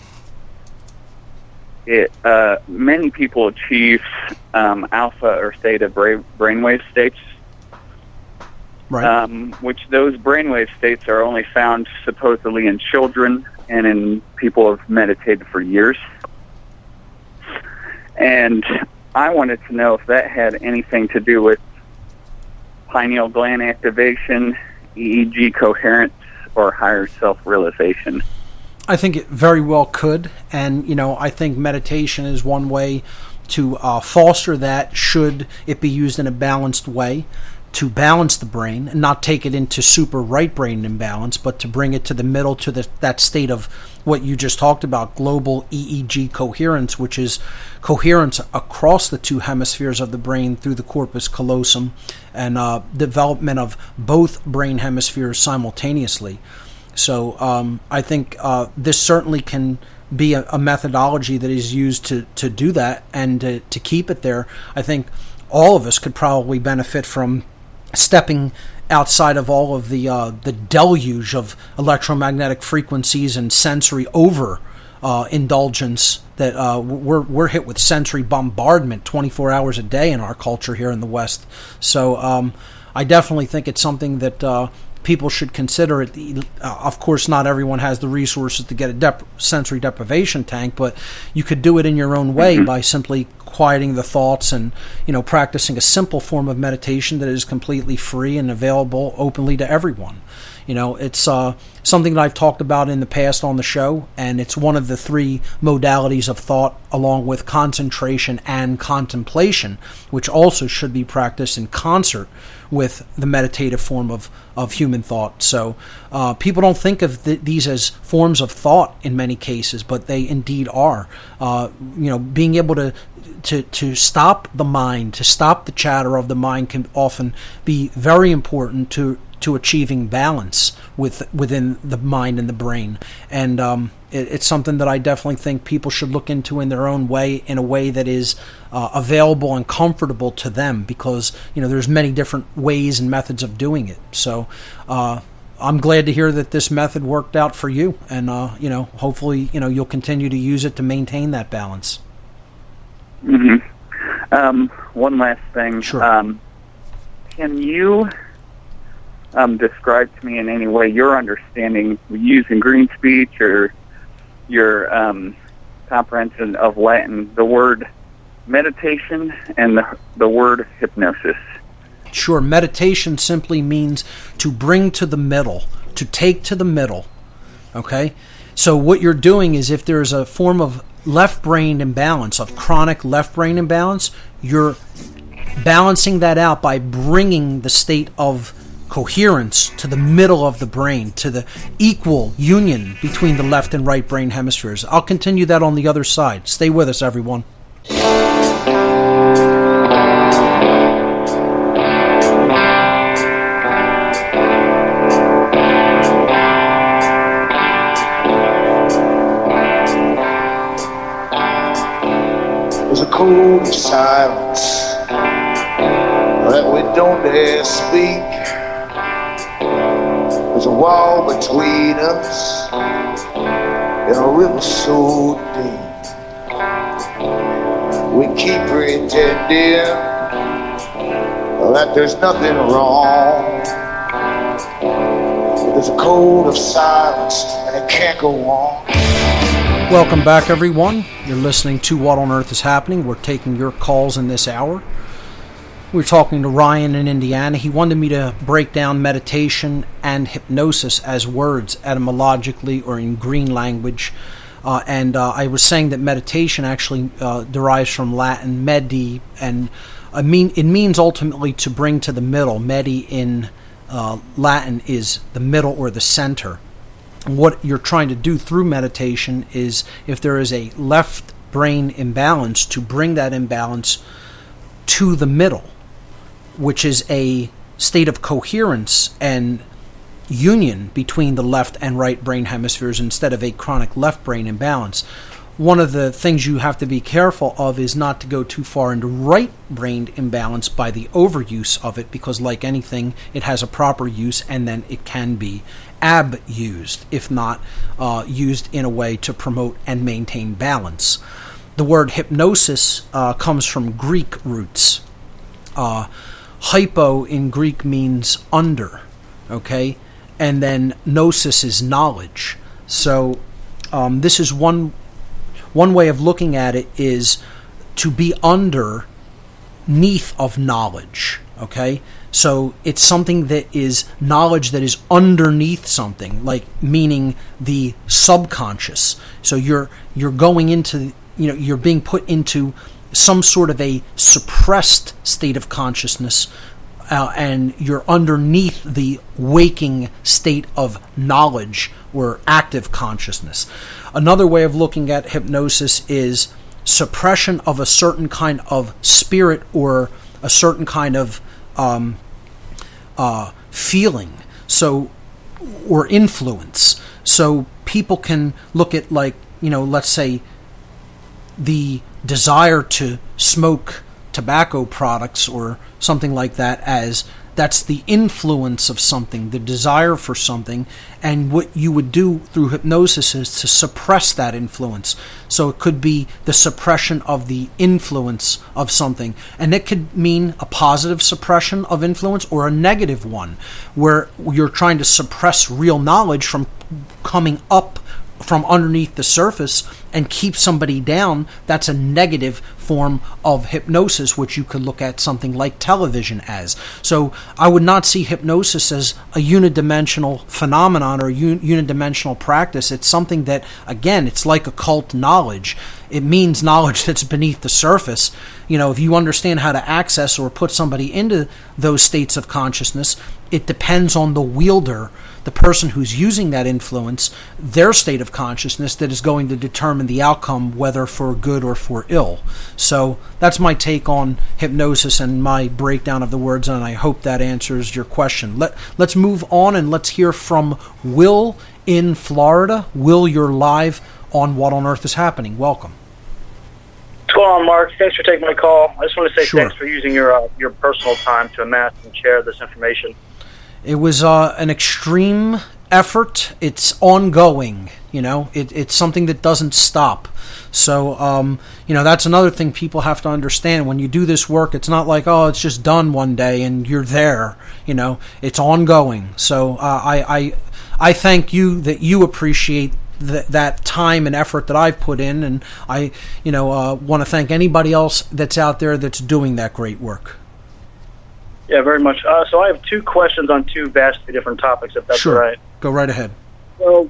it uh, many people achieve um, alpha or theta bra- brainwave states, Right. um, which those brainwave states are only found supposedly in children and in people have meditated for years. And I wanted to know if that had anything to do with pineal gland activation, EEG coherence, or higher self realization. I think it very well could, and you know, I think meditation is one way to uh, foster that. Should it be used in a balanced way to balance the brain and not take it into super right brain imbalance, but to bring it to the middle to the, that state of what you just talked about, global EEG coherence, which is coherence across the two hemispheres of the brain through the corpus callosum, and uh, development of both brain hemispheres simultaneously. So um, I think uh, this certainly can be a, a, methodology that is used to, to do that and to, to keep it there. I think all of us could probably benefit from stepping outside of all of the uh, the deluge of electromagnetic frequencies and sensory over uh, indulgence that uh, we're we're hit with sensory bombardment 24 hours a day in our culture here in the West. So um, I definitely think it's something that uh, people should consider it. Uh, of course, not everyone has the resources to get a dep- sensory deprivation tank, but you could do it in your own way mm-hmm. by simply quieting the thoughts and you know practicing a simple form of meditation that is completely free and available openly to everyone. You know, it's uh, something that I've talked about in the past on the show, and it's one of the three modalities of thought, along with concentration and contemplation, which also should be practiced in concert with the meditative form of, of human thought. So uh, people don't think of th- these as forms of thought in many cases, but they indeed are. Uh, you know, being able to to to stop the mind, to stop the chatter of the mind, can often be very important to to achieving balance with within the mind and the brain. And um, it, it's something that I definitely think people should look into in their own way, in a way that is uh, available and comfortable to them, because you know there's many different ways and methods of doing it. So. Uh, I'm glad to hear that this method worked out for you, and uh, you know, hopefully, you know, you'll continue to use it to maintain that balance. hmm Um, one last thing. Sure. Um, can you um, describe to me in any way your understanding using green speech or your um, comprehension of Latin, the word meditation and the, the word hypnosis. Sure, meditation simply means to bring to the middle, to take to the middle. Okay? So, what you're doing is if there's a form of left brain imbalance, of chronic left brain imbalance, you're balancing that out by bringing the state of coherence to the middle of the brain, to the equal union between the left and right brain hemispheres. I'll continue that on the other side. Stay with us, everyone. There's a cold silence that we don't dare speak. Wall between us and a river so deep. We keep pretending that there's nothing wrong. There's a code of silence and it can't go on. Welcome back, everyone. You're listening to What on Earth is Happening. We're taking your calls in this hour. We were talking to Ryan in Indiana. He wanted me to break down meditation and hypnosis as words etymologically or in green language. Uh, and uh, I was saying that meditation actually uh, derives from Latin medi, and mean, it means ultimately to bring to the middle. Medi in uh, Latin is the middle or the center. What you're trying to do through meditation is if there is a left brain imbalance, to bring that imbalance to the middle which is a state of coherence and union between the left and right brain hemispheres instead of a chronic left brain imbalance. One of the things you have to be careful of is not to go too far into right brain imbalance by the overuse of it, because, like anything, it has a proper use and then it can be abused, if not uh, used in a way to promote and maintain balance. The word hypnosis uh, comes from Greek roots. Uh, hypo in Greek means under, okay, and then gnosis is knowledge. So um, this is one one way of looking at it is to be underneath of knowledge. Okay, so it's something that is knowledge that is underneath something, like meaning the subconscious. So you're you're going into you know you're being put into some sort of a suppressed state of consciousness uh, and you're underneath the waking state of knowledge or active consciousness. Another way of looking at hypnosis is suppression of a certain kind of spirit or a certain kind of um, uh, feeling. So, or influence. So people can look at like you know, let's say the desire to smoke tobacco products or something like that as that's the influence of something, the desire for something, and what you would do through hypnosis is to suppress that influence. So it could be the suppression of the influence of something, and it could mean a positive suppression of influence or a negative one, where you're trying to suppress real knowledge from coming up from underneath the surface and keep somebody down, that's a negative form of hypnosis, which you could look at something like television as. So I would not see hypnosis as a unidimensional phenomenon or un- unidimensional practice. It's something that, again, it's like occult knowledge. It means knowledge that's beneath the surface. You know, if you understand how to access or put somebody into those states of consciousness, it depends on the wielder the person who's using that influence, their state of consciousness that is going to determine the outcome, whether for good or for ill. So that's my take on hypnosis and my breakdown of the words, and I hope that answers your question. Let, let's move on and let's hear from Will in Florida. Will, you're live on What on Earth is Happening. Welcome. What's going on, Mark? Thanks for taking my call. I just want to say Sure. thanks for using your uh, your personal time to amass and share this information. It was uh, an extreme effort. It's ongoing. You know, it, it's something that doesn't stop. So, um, you know, that's another thing people have to understand. When you do this work, it's not like, oh, it's just done one day and you're there. You know, it's ongoing. So, uh, I, I, I thank you that you appreciate th- that time and effort that I've put in, and I, you know, uh, want to thank anybody else that's out there that's doing that great work. Yeah, very much. Uh, so I have two questions on two vastly different topics, if that's sure, right. go right ahead. So,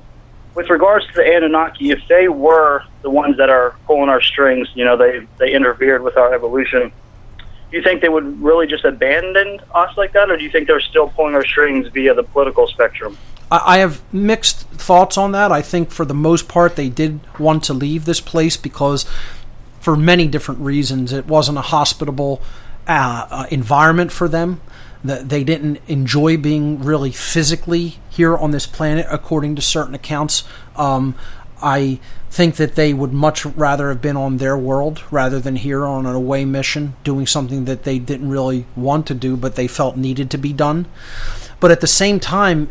with regards to the Anunnaki, if they were the ones that are pulling our strings, you know, they they interfered with our evolution. Do you think they would really just abandon us like that, or do you think they're still pulling our strings via the political spectrum? I I have mixed thoughts on that. I think for the most part they did want to leave this place because, for many different reasons, it wasn't a hospitable uh, uh, environment for them. That they didn't enjoy being really physically here on this planet, according to certain accounts. Um, I think that they would much rather have been on their world rather than here on an away mission, doing something that they didn't really want to do, but they felt needed to be done. But at the same time,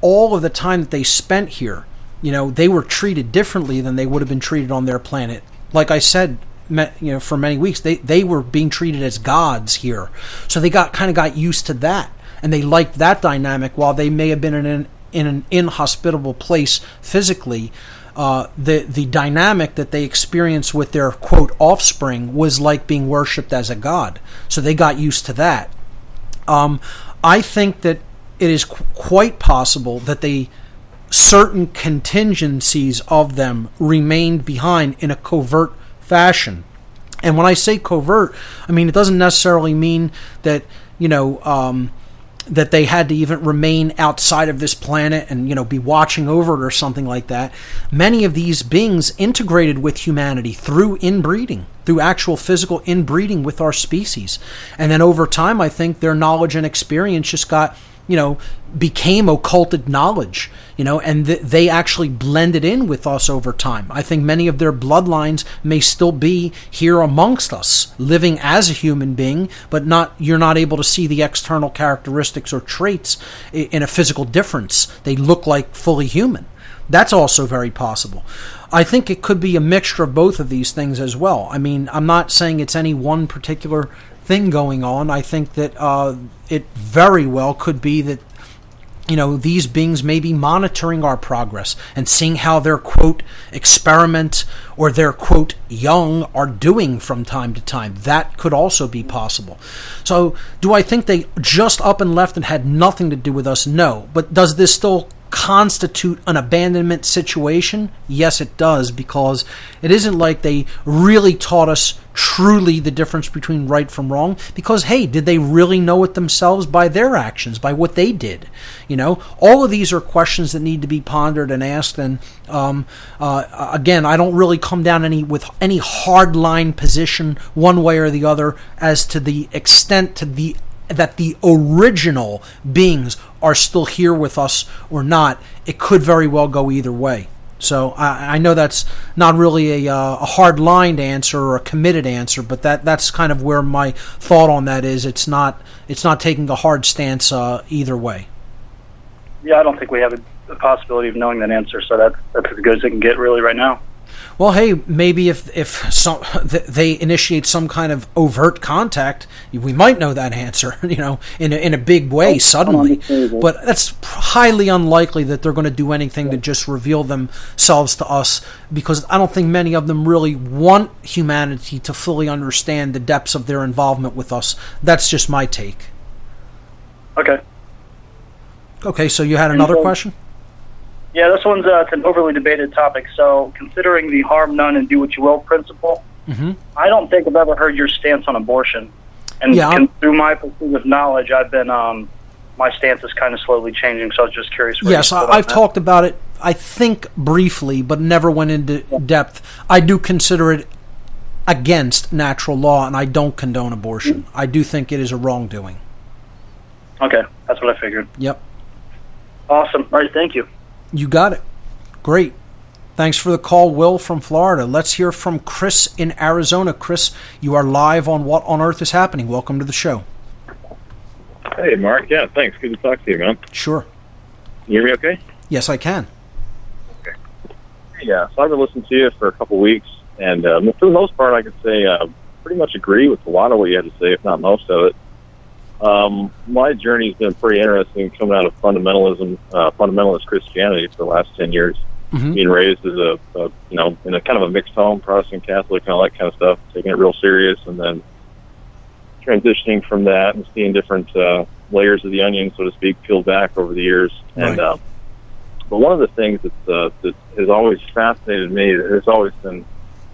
all of the time that they spent here, you know, they were treated differently than they would have been treated on their planet. Like I said, you know, for many weeks, they they were being treated as gods here, so they got kind of got used to that, and they liked that dynamic. While they may have been in an in an inhospitable place physically, uh, the the dynamic that they experienced with their quote offspring was like being worshipped as a god. So they got used to that. Um, I think that it is qu- quite possible that they certain contingencies of them remained behind in a covert fashion. And when I say covert, I mean it doesn't necessarily mean that you know um, that they had to even remain outside of this planet and you know be watching over it or something like that. Many of these beings integrated with humanity through inbreeding, through actual physical inbreeding with our species, and then over time, I think their knowledge and experience just got you know, became occulted knowledge, you know, and th- they actually blended in with us over time. I think many of their bloodlines may still be here amongst us, living as a human being, but not you're not able to see the external characteristics or traits in a physical difference. They look like fully human. That's also very possible. I think it could be a mixture of both of these things as well. I mean, I'm not saying it's any one particular thing going on. I think that uh, it very well could be that you know, these beings may be monitoring our progress and seeing how their quote experiment or their quote young are doing from time to time. That could also be possible. So, do I think they just up and left and had nothing to do with us? No. But does this still constitute an abandonment situation? Yes, it does, because it isn't like they really taught us truly the difference between right from wrong. Because, hey, did they really know it themselves by their actions, by what they did? You know, all of these are questions that need to be pondered and asked. And um, uh, again, I don't really come down any with any hard line position one way or the other as to the extent to the that the original beings are still here with us or not. It could very well go either way. So I, I know that's not really a, uh, a hard lined answer or a committed answer, but that that's kind of where my thought on that is. It's not it's not taking a hard stance uh, either way. Yeah, I don't think we have a, a possibility of knowing that answer, so that's that's as good as it can get really right now well, hey, maybe if if some, they initiate some kind of overt contact, we might know that answer, you know, in a, in a big way suddenly. But that's highly unlikely that they're going to do anything to just reveal themselves to us, because I don't think many of them really want humanity to fully understand the depths of their involvement with us. That's just my take. Okay. Okay, so you had another question. Yeah, this one's uh, it's an overly debated topic. So, considering the harm none and do what you will principle, mm-hmm. I don't think I've ever heard your stance on abortion. And yeah, through my pursuit of knowledge, I've been um, my stance is kind of slowly changing. So I was just curious. yes, I, have talked about it. I think briefly, but never went into yeah. depth. I do consider it against natural law, and I don't condone abortion. Mm-hmm. I do think it is a wrongdoing. Okay, that's what I figured. Yep. Awesome. All right, thank you. You got it. Great. Thanks for the call, Will from Florida. Let's hear from Chris in Arizona. Chris, you are live on What on Earth is Happening. Welcome to the show. Hey, Mark. Yeah, thanks. Good to talk to you, man. Sure. You hear me okay? Yes, I can. Okay. Yeah, so I've been listening to you for a couple weeks, and um, for the most part, I could say uh, pretty much agree with a lot of what you had to say, if not most of it. Um, my journey's been pretty interesting coming out of fundamentalism, uh, fundamentalist Christianity for the last 10 years. Mm-hmm. Being raised as a, a, you know, in a kind of a mixed home, Protestant, Catholic, and all that kind of stuff, taking it real serious, and then transitioning from that and seeing different uh, layers of the onion, so to speak, peeled back over the years. Right. And uh, but one of the things that uh, that has always fascinated me, has always been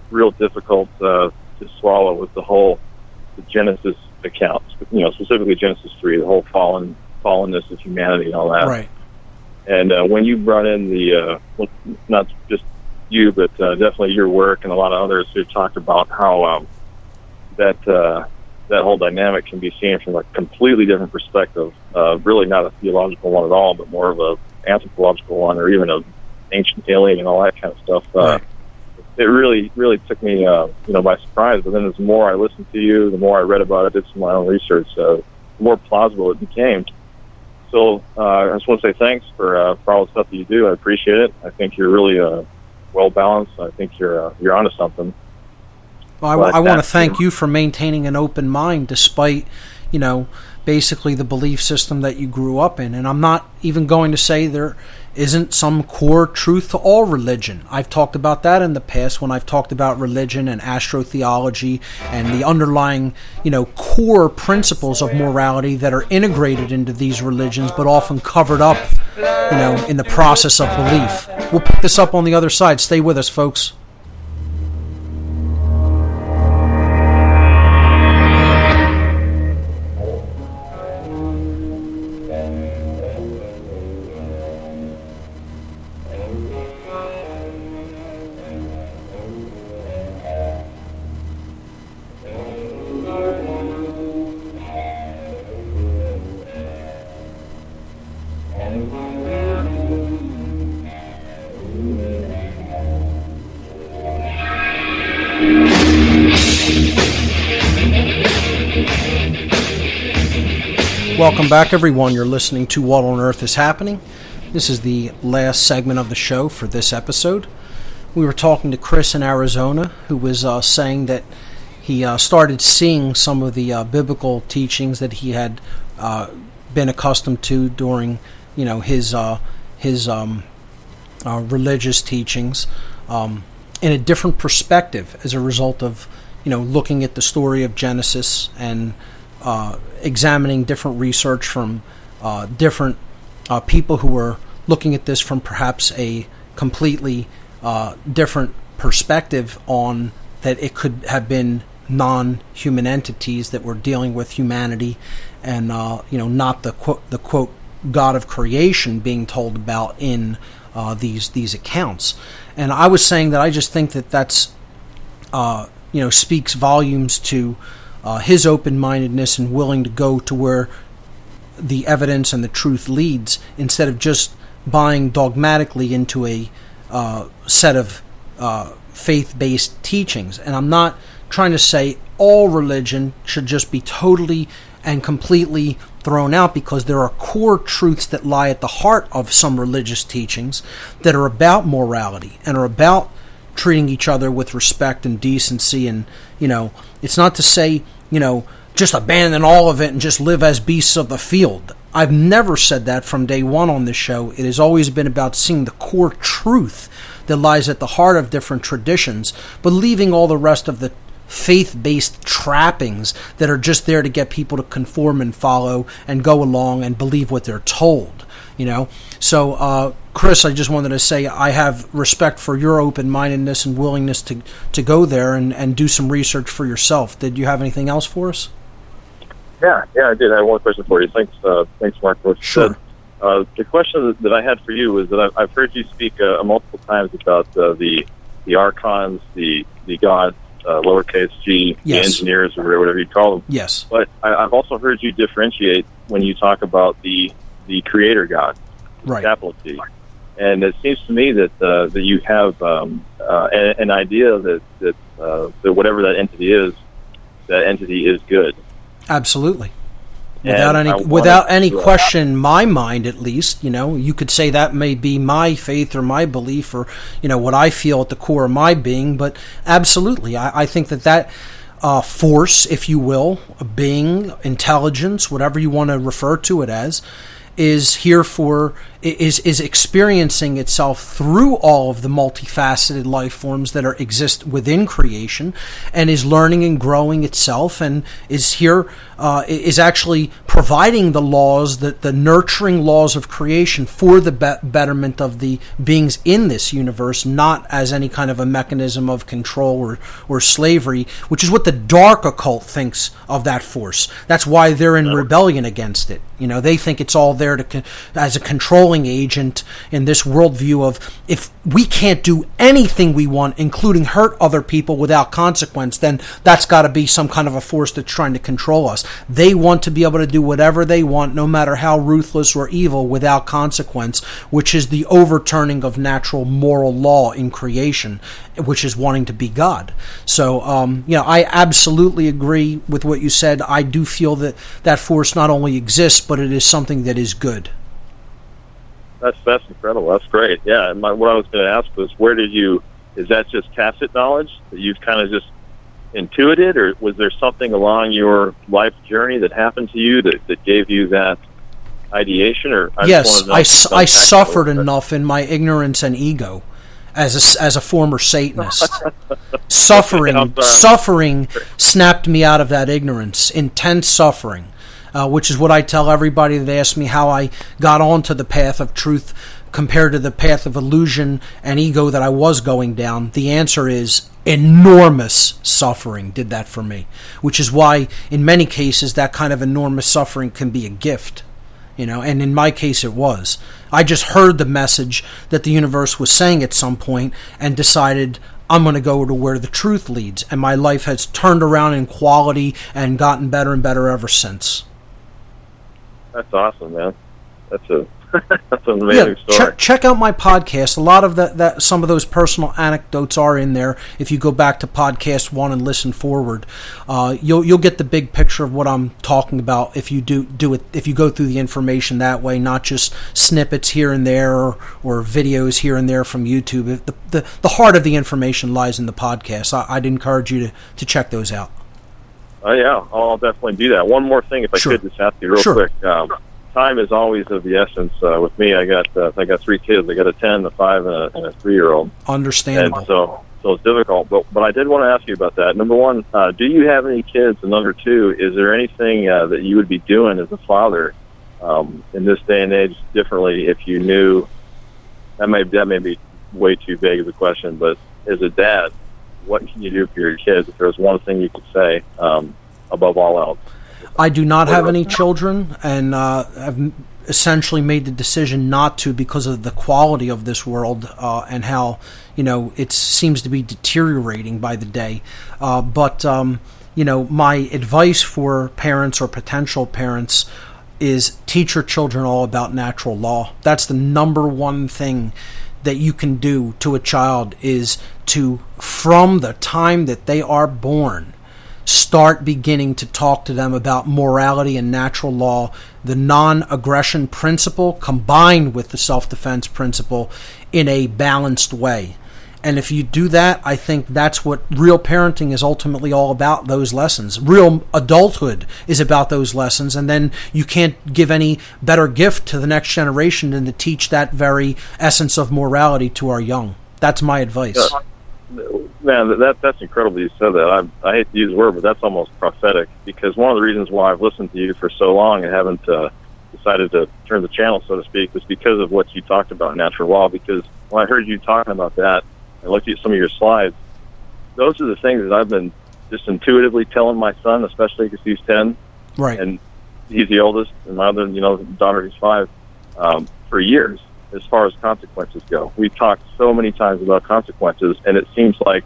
real difficult uh, to swallow, was the whole the Genesis accounts, you know, specifically Genesis three, the whole fallen fallenness of humanity and all that. Right. And uh, when you brought in the, uh, well, not just you, but uh, definitely your work and a lot of others who talked about how um, that uh, that whole dynamic can be seen from a completely different perspective, uh, really not a theological one at all, but more of a anthropological one, or even a ancient alien and all that kind of stuff. Uh, right it really really took me uh, you know by surprise. But then, as the more I listened to you, the more I read about it, did some of my own research, uh, the more plausible it became. So uh, I just want to say thanks for uh, for all the stuff that you do. I appreciate it. I think you're really uh, well balanced. I think you're uh, you're onto something. Well, I, I want to thank you for maintaining an open mind despite you know basically the belief system that you grew up in. And I'm not even going to say there isn't some core truth to all religion. I've talked about that in the past when I've talked about religion and astrotheology and the underlying, you know, core principles of morality that are integrated into these religions but often covered up, you know, in the process of belief. We'll pick this up on the other side. Stay with us, folks. Welcome back, everyone. You're listening to What on Earth is Happening. This is the last segment of the show for this episode. We were talking to Chris in Arizona, who was uh, saying that he uh, started seeing some of the uh, biblical teachings that he had uh, been accustomed to during, you know, his uh, his um, uh, religious teachings um, in a different perspective as a result of, you know, looking at the story of Genesis and uh, examining different research from different people who were looking at this from perhaps a completely different perspective on that it could have been non-human entities that were dealing with humanity, and uh, you know, not the quote the quote God of creation being told about in uh, these these accounts. And I was saying that I just think that that's uh, you know speaks volumes to uh, his open-mindedness and willing to go to where the evidence and the truth leads, instead of just buying dogmatically into a uh, set of uh, faith-based teachings. And I'm not trying to say all religion should just be totally and completely thrown out because there are core truths that lie at the heart of some religious teachings that are about morality and are about treating each other with respect and decency and you know it's not to say you know just abandon all of it and just live as beasts of the field i've never said that from day one on this show it has always been about seeing the core truth that lies at the heart of different traditions but leaving all the rest of the faith based trappings that are just there to get people to conform and follow and go along and believe what they're told. You know, so uh, Chris, I just wanted to say I have respect for your open mindedness and willingness to to go there and, and do some research for yourself. Did you have anything else for us? Yeah, yeah, I did. I have one question for you. Thanks, uh, thanks, Mark. Sure. Uh, the question that I had for you was that I've, I've heard you speak uh, multiple times about uh, the the archons, the the gods, uh, lowercase g, yes. engineers or whatever you call them. Yes. But I, I've also heard you differentiate when you talk about the the Creator God, right? Capital T. And it seems to me that uh, that you have um, uh, an, an, idea that that uh, that whatever that entity is, that entity is good. Absolutely without and any without any to, uh, question my mind at least you know you could say that may be my faith or my belief or you know what i feel at the core of my being but absolutely i, I think that that uh, force if you will a being intelligence whatever you want to refer to it as is here for is is experiencing itself through all of the multifaceted life forms that are exist within creation and is learning and growing itself and is here uh, is actually providing the laws that the nurturing laws of creation for the be- betterment of the beings in this universe not as any kind of a mechanism of control or or slavery which is what the dark occult thinks of that force. That's why they're in rebellion against it. You know they think it's all there to as a controlling agent in this worldview of if we can't do anything we want, including hurt other people without consequence, then that's got to be some kind of a force that's trying to control us. They want to be able to do whatever they want, no matter how ruthless or evil, without consequence, which is the overturning of natural moral law in creation, which is wanting to be God. So, um, you know, I absolutely agree with what you said. I do feel that that force not only exists, but it is something that is good that's that's incredible. That's great. Yeah. My, what I was going to ask was, where did you? Is that just tacit knowledge that you've kind of just intuited, or was there something along your life journey that happened to you that, that gave you that ideation? Or I yes, I, I suffered enough in my ignorance and ego as a, as a former Satanist. suffering, suffering snapped me out of that ignorance. Intense suffering uh, which is what I tell everybody that asks me how I got onto the path of truth compared to the path of illusion and ego that I was going down. The answer is enormous suffering did that for me, which is why in many cases that kind of enormous suffering can be a gift. You know, and in my case it was. I just heard the message that the universe was saying at some point and decided I'm going to go to where the truth leads. And my life has turned around in quality and gotten better and better ever since. That's awesome, man. That's a That's an amazing yeah, story. Check, check out my podcast. A lot of that, that, some of those personal anecdotes are in there. If you go back to podcast one and listen forward, uh, you'll you'll get the big picture of what I'm talking about. If you do do it, if you go through the information that way, not just snippets here and there or, or videos here and there from YouTube. The, the the heart of the information lies in the podcast. I, I'd encourage you to to check those out. Oh yeah, I'll definitely do that. One more thing, if I Sure. could just ask you real Sure. quick. Um, time is always of the essence uh, with me. I got uh, I got three kids. I got a ten, a five, and a, and a three year old. Understandable. And so so it's difficult. But but I did want to ask you about that. Number one, uh, do you have any kids? And number two, is there anything uh, that you would be doing as a father um, in this day and age differently if you knew? That may that may be way too vague of a question, but as a dad, what can you do for your kids? If there was one thing you could say um, above all else. I do not have any children, and uh, I've essentially made the decision not to because of the quality of this world uh, and how you know it seems to be deteriorating by the day. Uh, but um, you know, my advice for parents or potential parents is teach your children all about natural law. That's the number one thing that you can do to a child is to from the time that they are born start beginning to talk to them about morality and natural law, the non aggression principle combined with the self defense principle in a balanced way. And if you do that, I think that's what real parenting is ultimately all about those lessons. Real adulthood is about those lessons. And then you can't give any better gift to the next generation than to teach that very essence of morality to our young. That's my advice. Yeah. Man, that that's incredible you said that. I I hate to use the word, but that's almost prophetic because one of the reasons why I've listened to you for so long and haven't uh, decided to turn the channel, so to speak, was because of what you talked about natural law. Because when I heard you talking about that and looked at some of your slides, those are the things that I've been just intuitively telling my son, especially because he's ten Right. and he's the oldest, and my other, you know, daughter is five, um, for years. As far as consequences go, we've talked so many times about consequences, and it seems like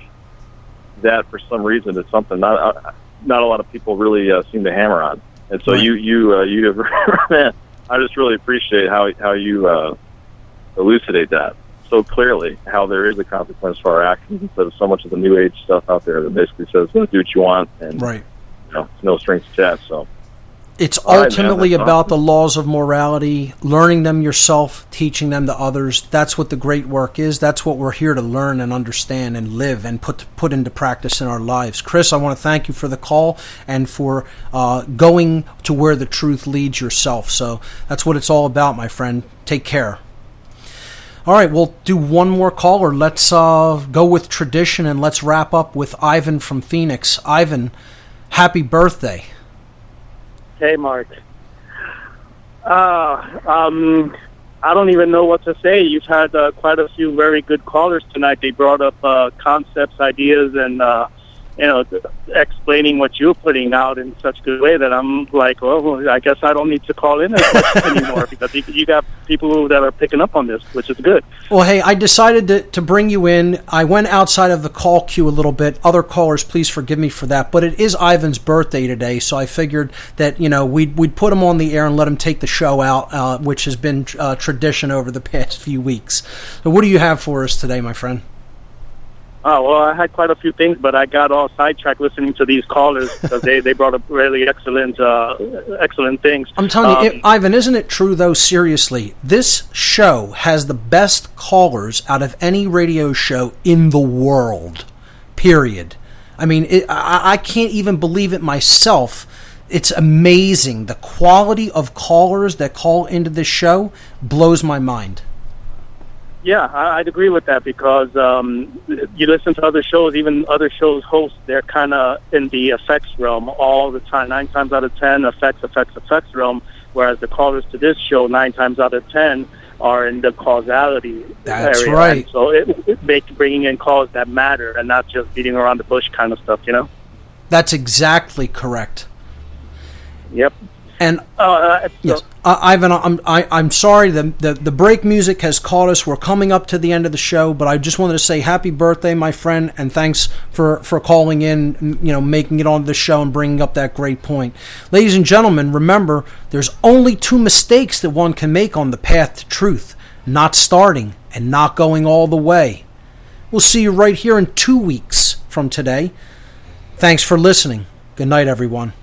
that for some reason is something not uh, not a lot of people really uh, seem to hammer on. And so Right. you you uh, you have man, I just really appreciate how how you uh, elucidate that so clearly. How there is a consequence for our actions instead of so much of the new age stuff out there that basically says do what you want and Right. you know no strings attached. So. It's right, man, ultimately that's about the laws of morality, learning them yourself, teaching them to others. That's what the great work is. That's what we're here to learn and understand and live and put put into practice in our lives. Chris, I want to thank you for the call and for uh, going to where the truth leads yourself. So that's what it's all about, my friend. Take care. All right, we'll do one more call, or Let's uh, go with tradition and let's wrap up with Ivan from Phoenix. Ivan, happy birthday. Hey, Mark. Uh, um, I don't even know what to say. You've had uh, quite a few very good callers tonight. They brought up uh, concepts, ideas, and uh, you know, explaining what you're putting out in such a good way that I'm like, well, I guess I don't need to call in anymore because you- got people that are picking up on this, which is good. Well, hey, I decided to, to bring you in. I went outside of the call queue a little bit. Other callers, please forgive me for that. But it is Ivan's birthday today, so I figured that you know we'd we'd put him on the air and let him take the show out, uh, which has been uh, tradition over the past few weeks. So, what do you have for us today, my friend? Oh well, I had quite a few things, but I got all sidetracked listening to these callers because they, they brought up really excellent uh, excellent things. I'm telling you, Um, it- Ivan, isn't it true though? Seriously, this show has the best callers out of any radio show in the world. Period. I mean, it, I, I can't even believe it myself. It's amazing. The quality of callers that call into this show blows my mind. Yeah, I, I'd agree with that because um, you listen to other shows, even other shows hosts, they're kind of in the effects realm all the time. Nine times out of ten, effects, effects, effects realm. Whereas the callers to this show, nine times out of ten, are in the causality That's area. right. And so it, it make bringing in calls that matter and not just beating around the bush kind of stuff. You know. That's exactly correct. Yep. And Uh, uh, yes, uh, Ivan, I'm I, I'm sorry. The, the the break music has caught us. We're coming up to the end of the show, but I just wanted to say happy birthday, my friend, and thanks for for calling in. You know, making it on the show and bringing up that great point, ladies and gentlemen. Remember, there's only two mistakes that one can make on the path to truth: not starting and not going all the way. We'll see you right here in two weeks from today. Thanks for listening. Good night, everyone.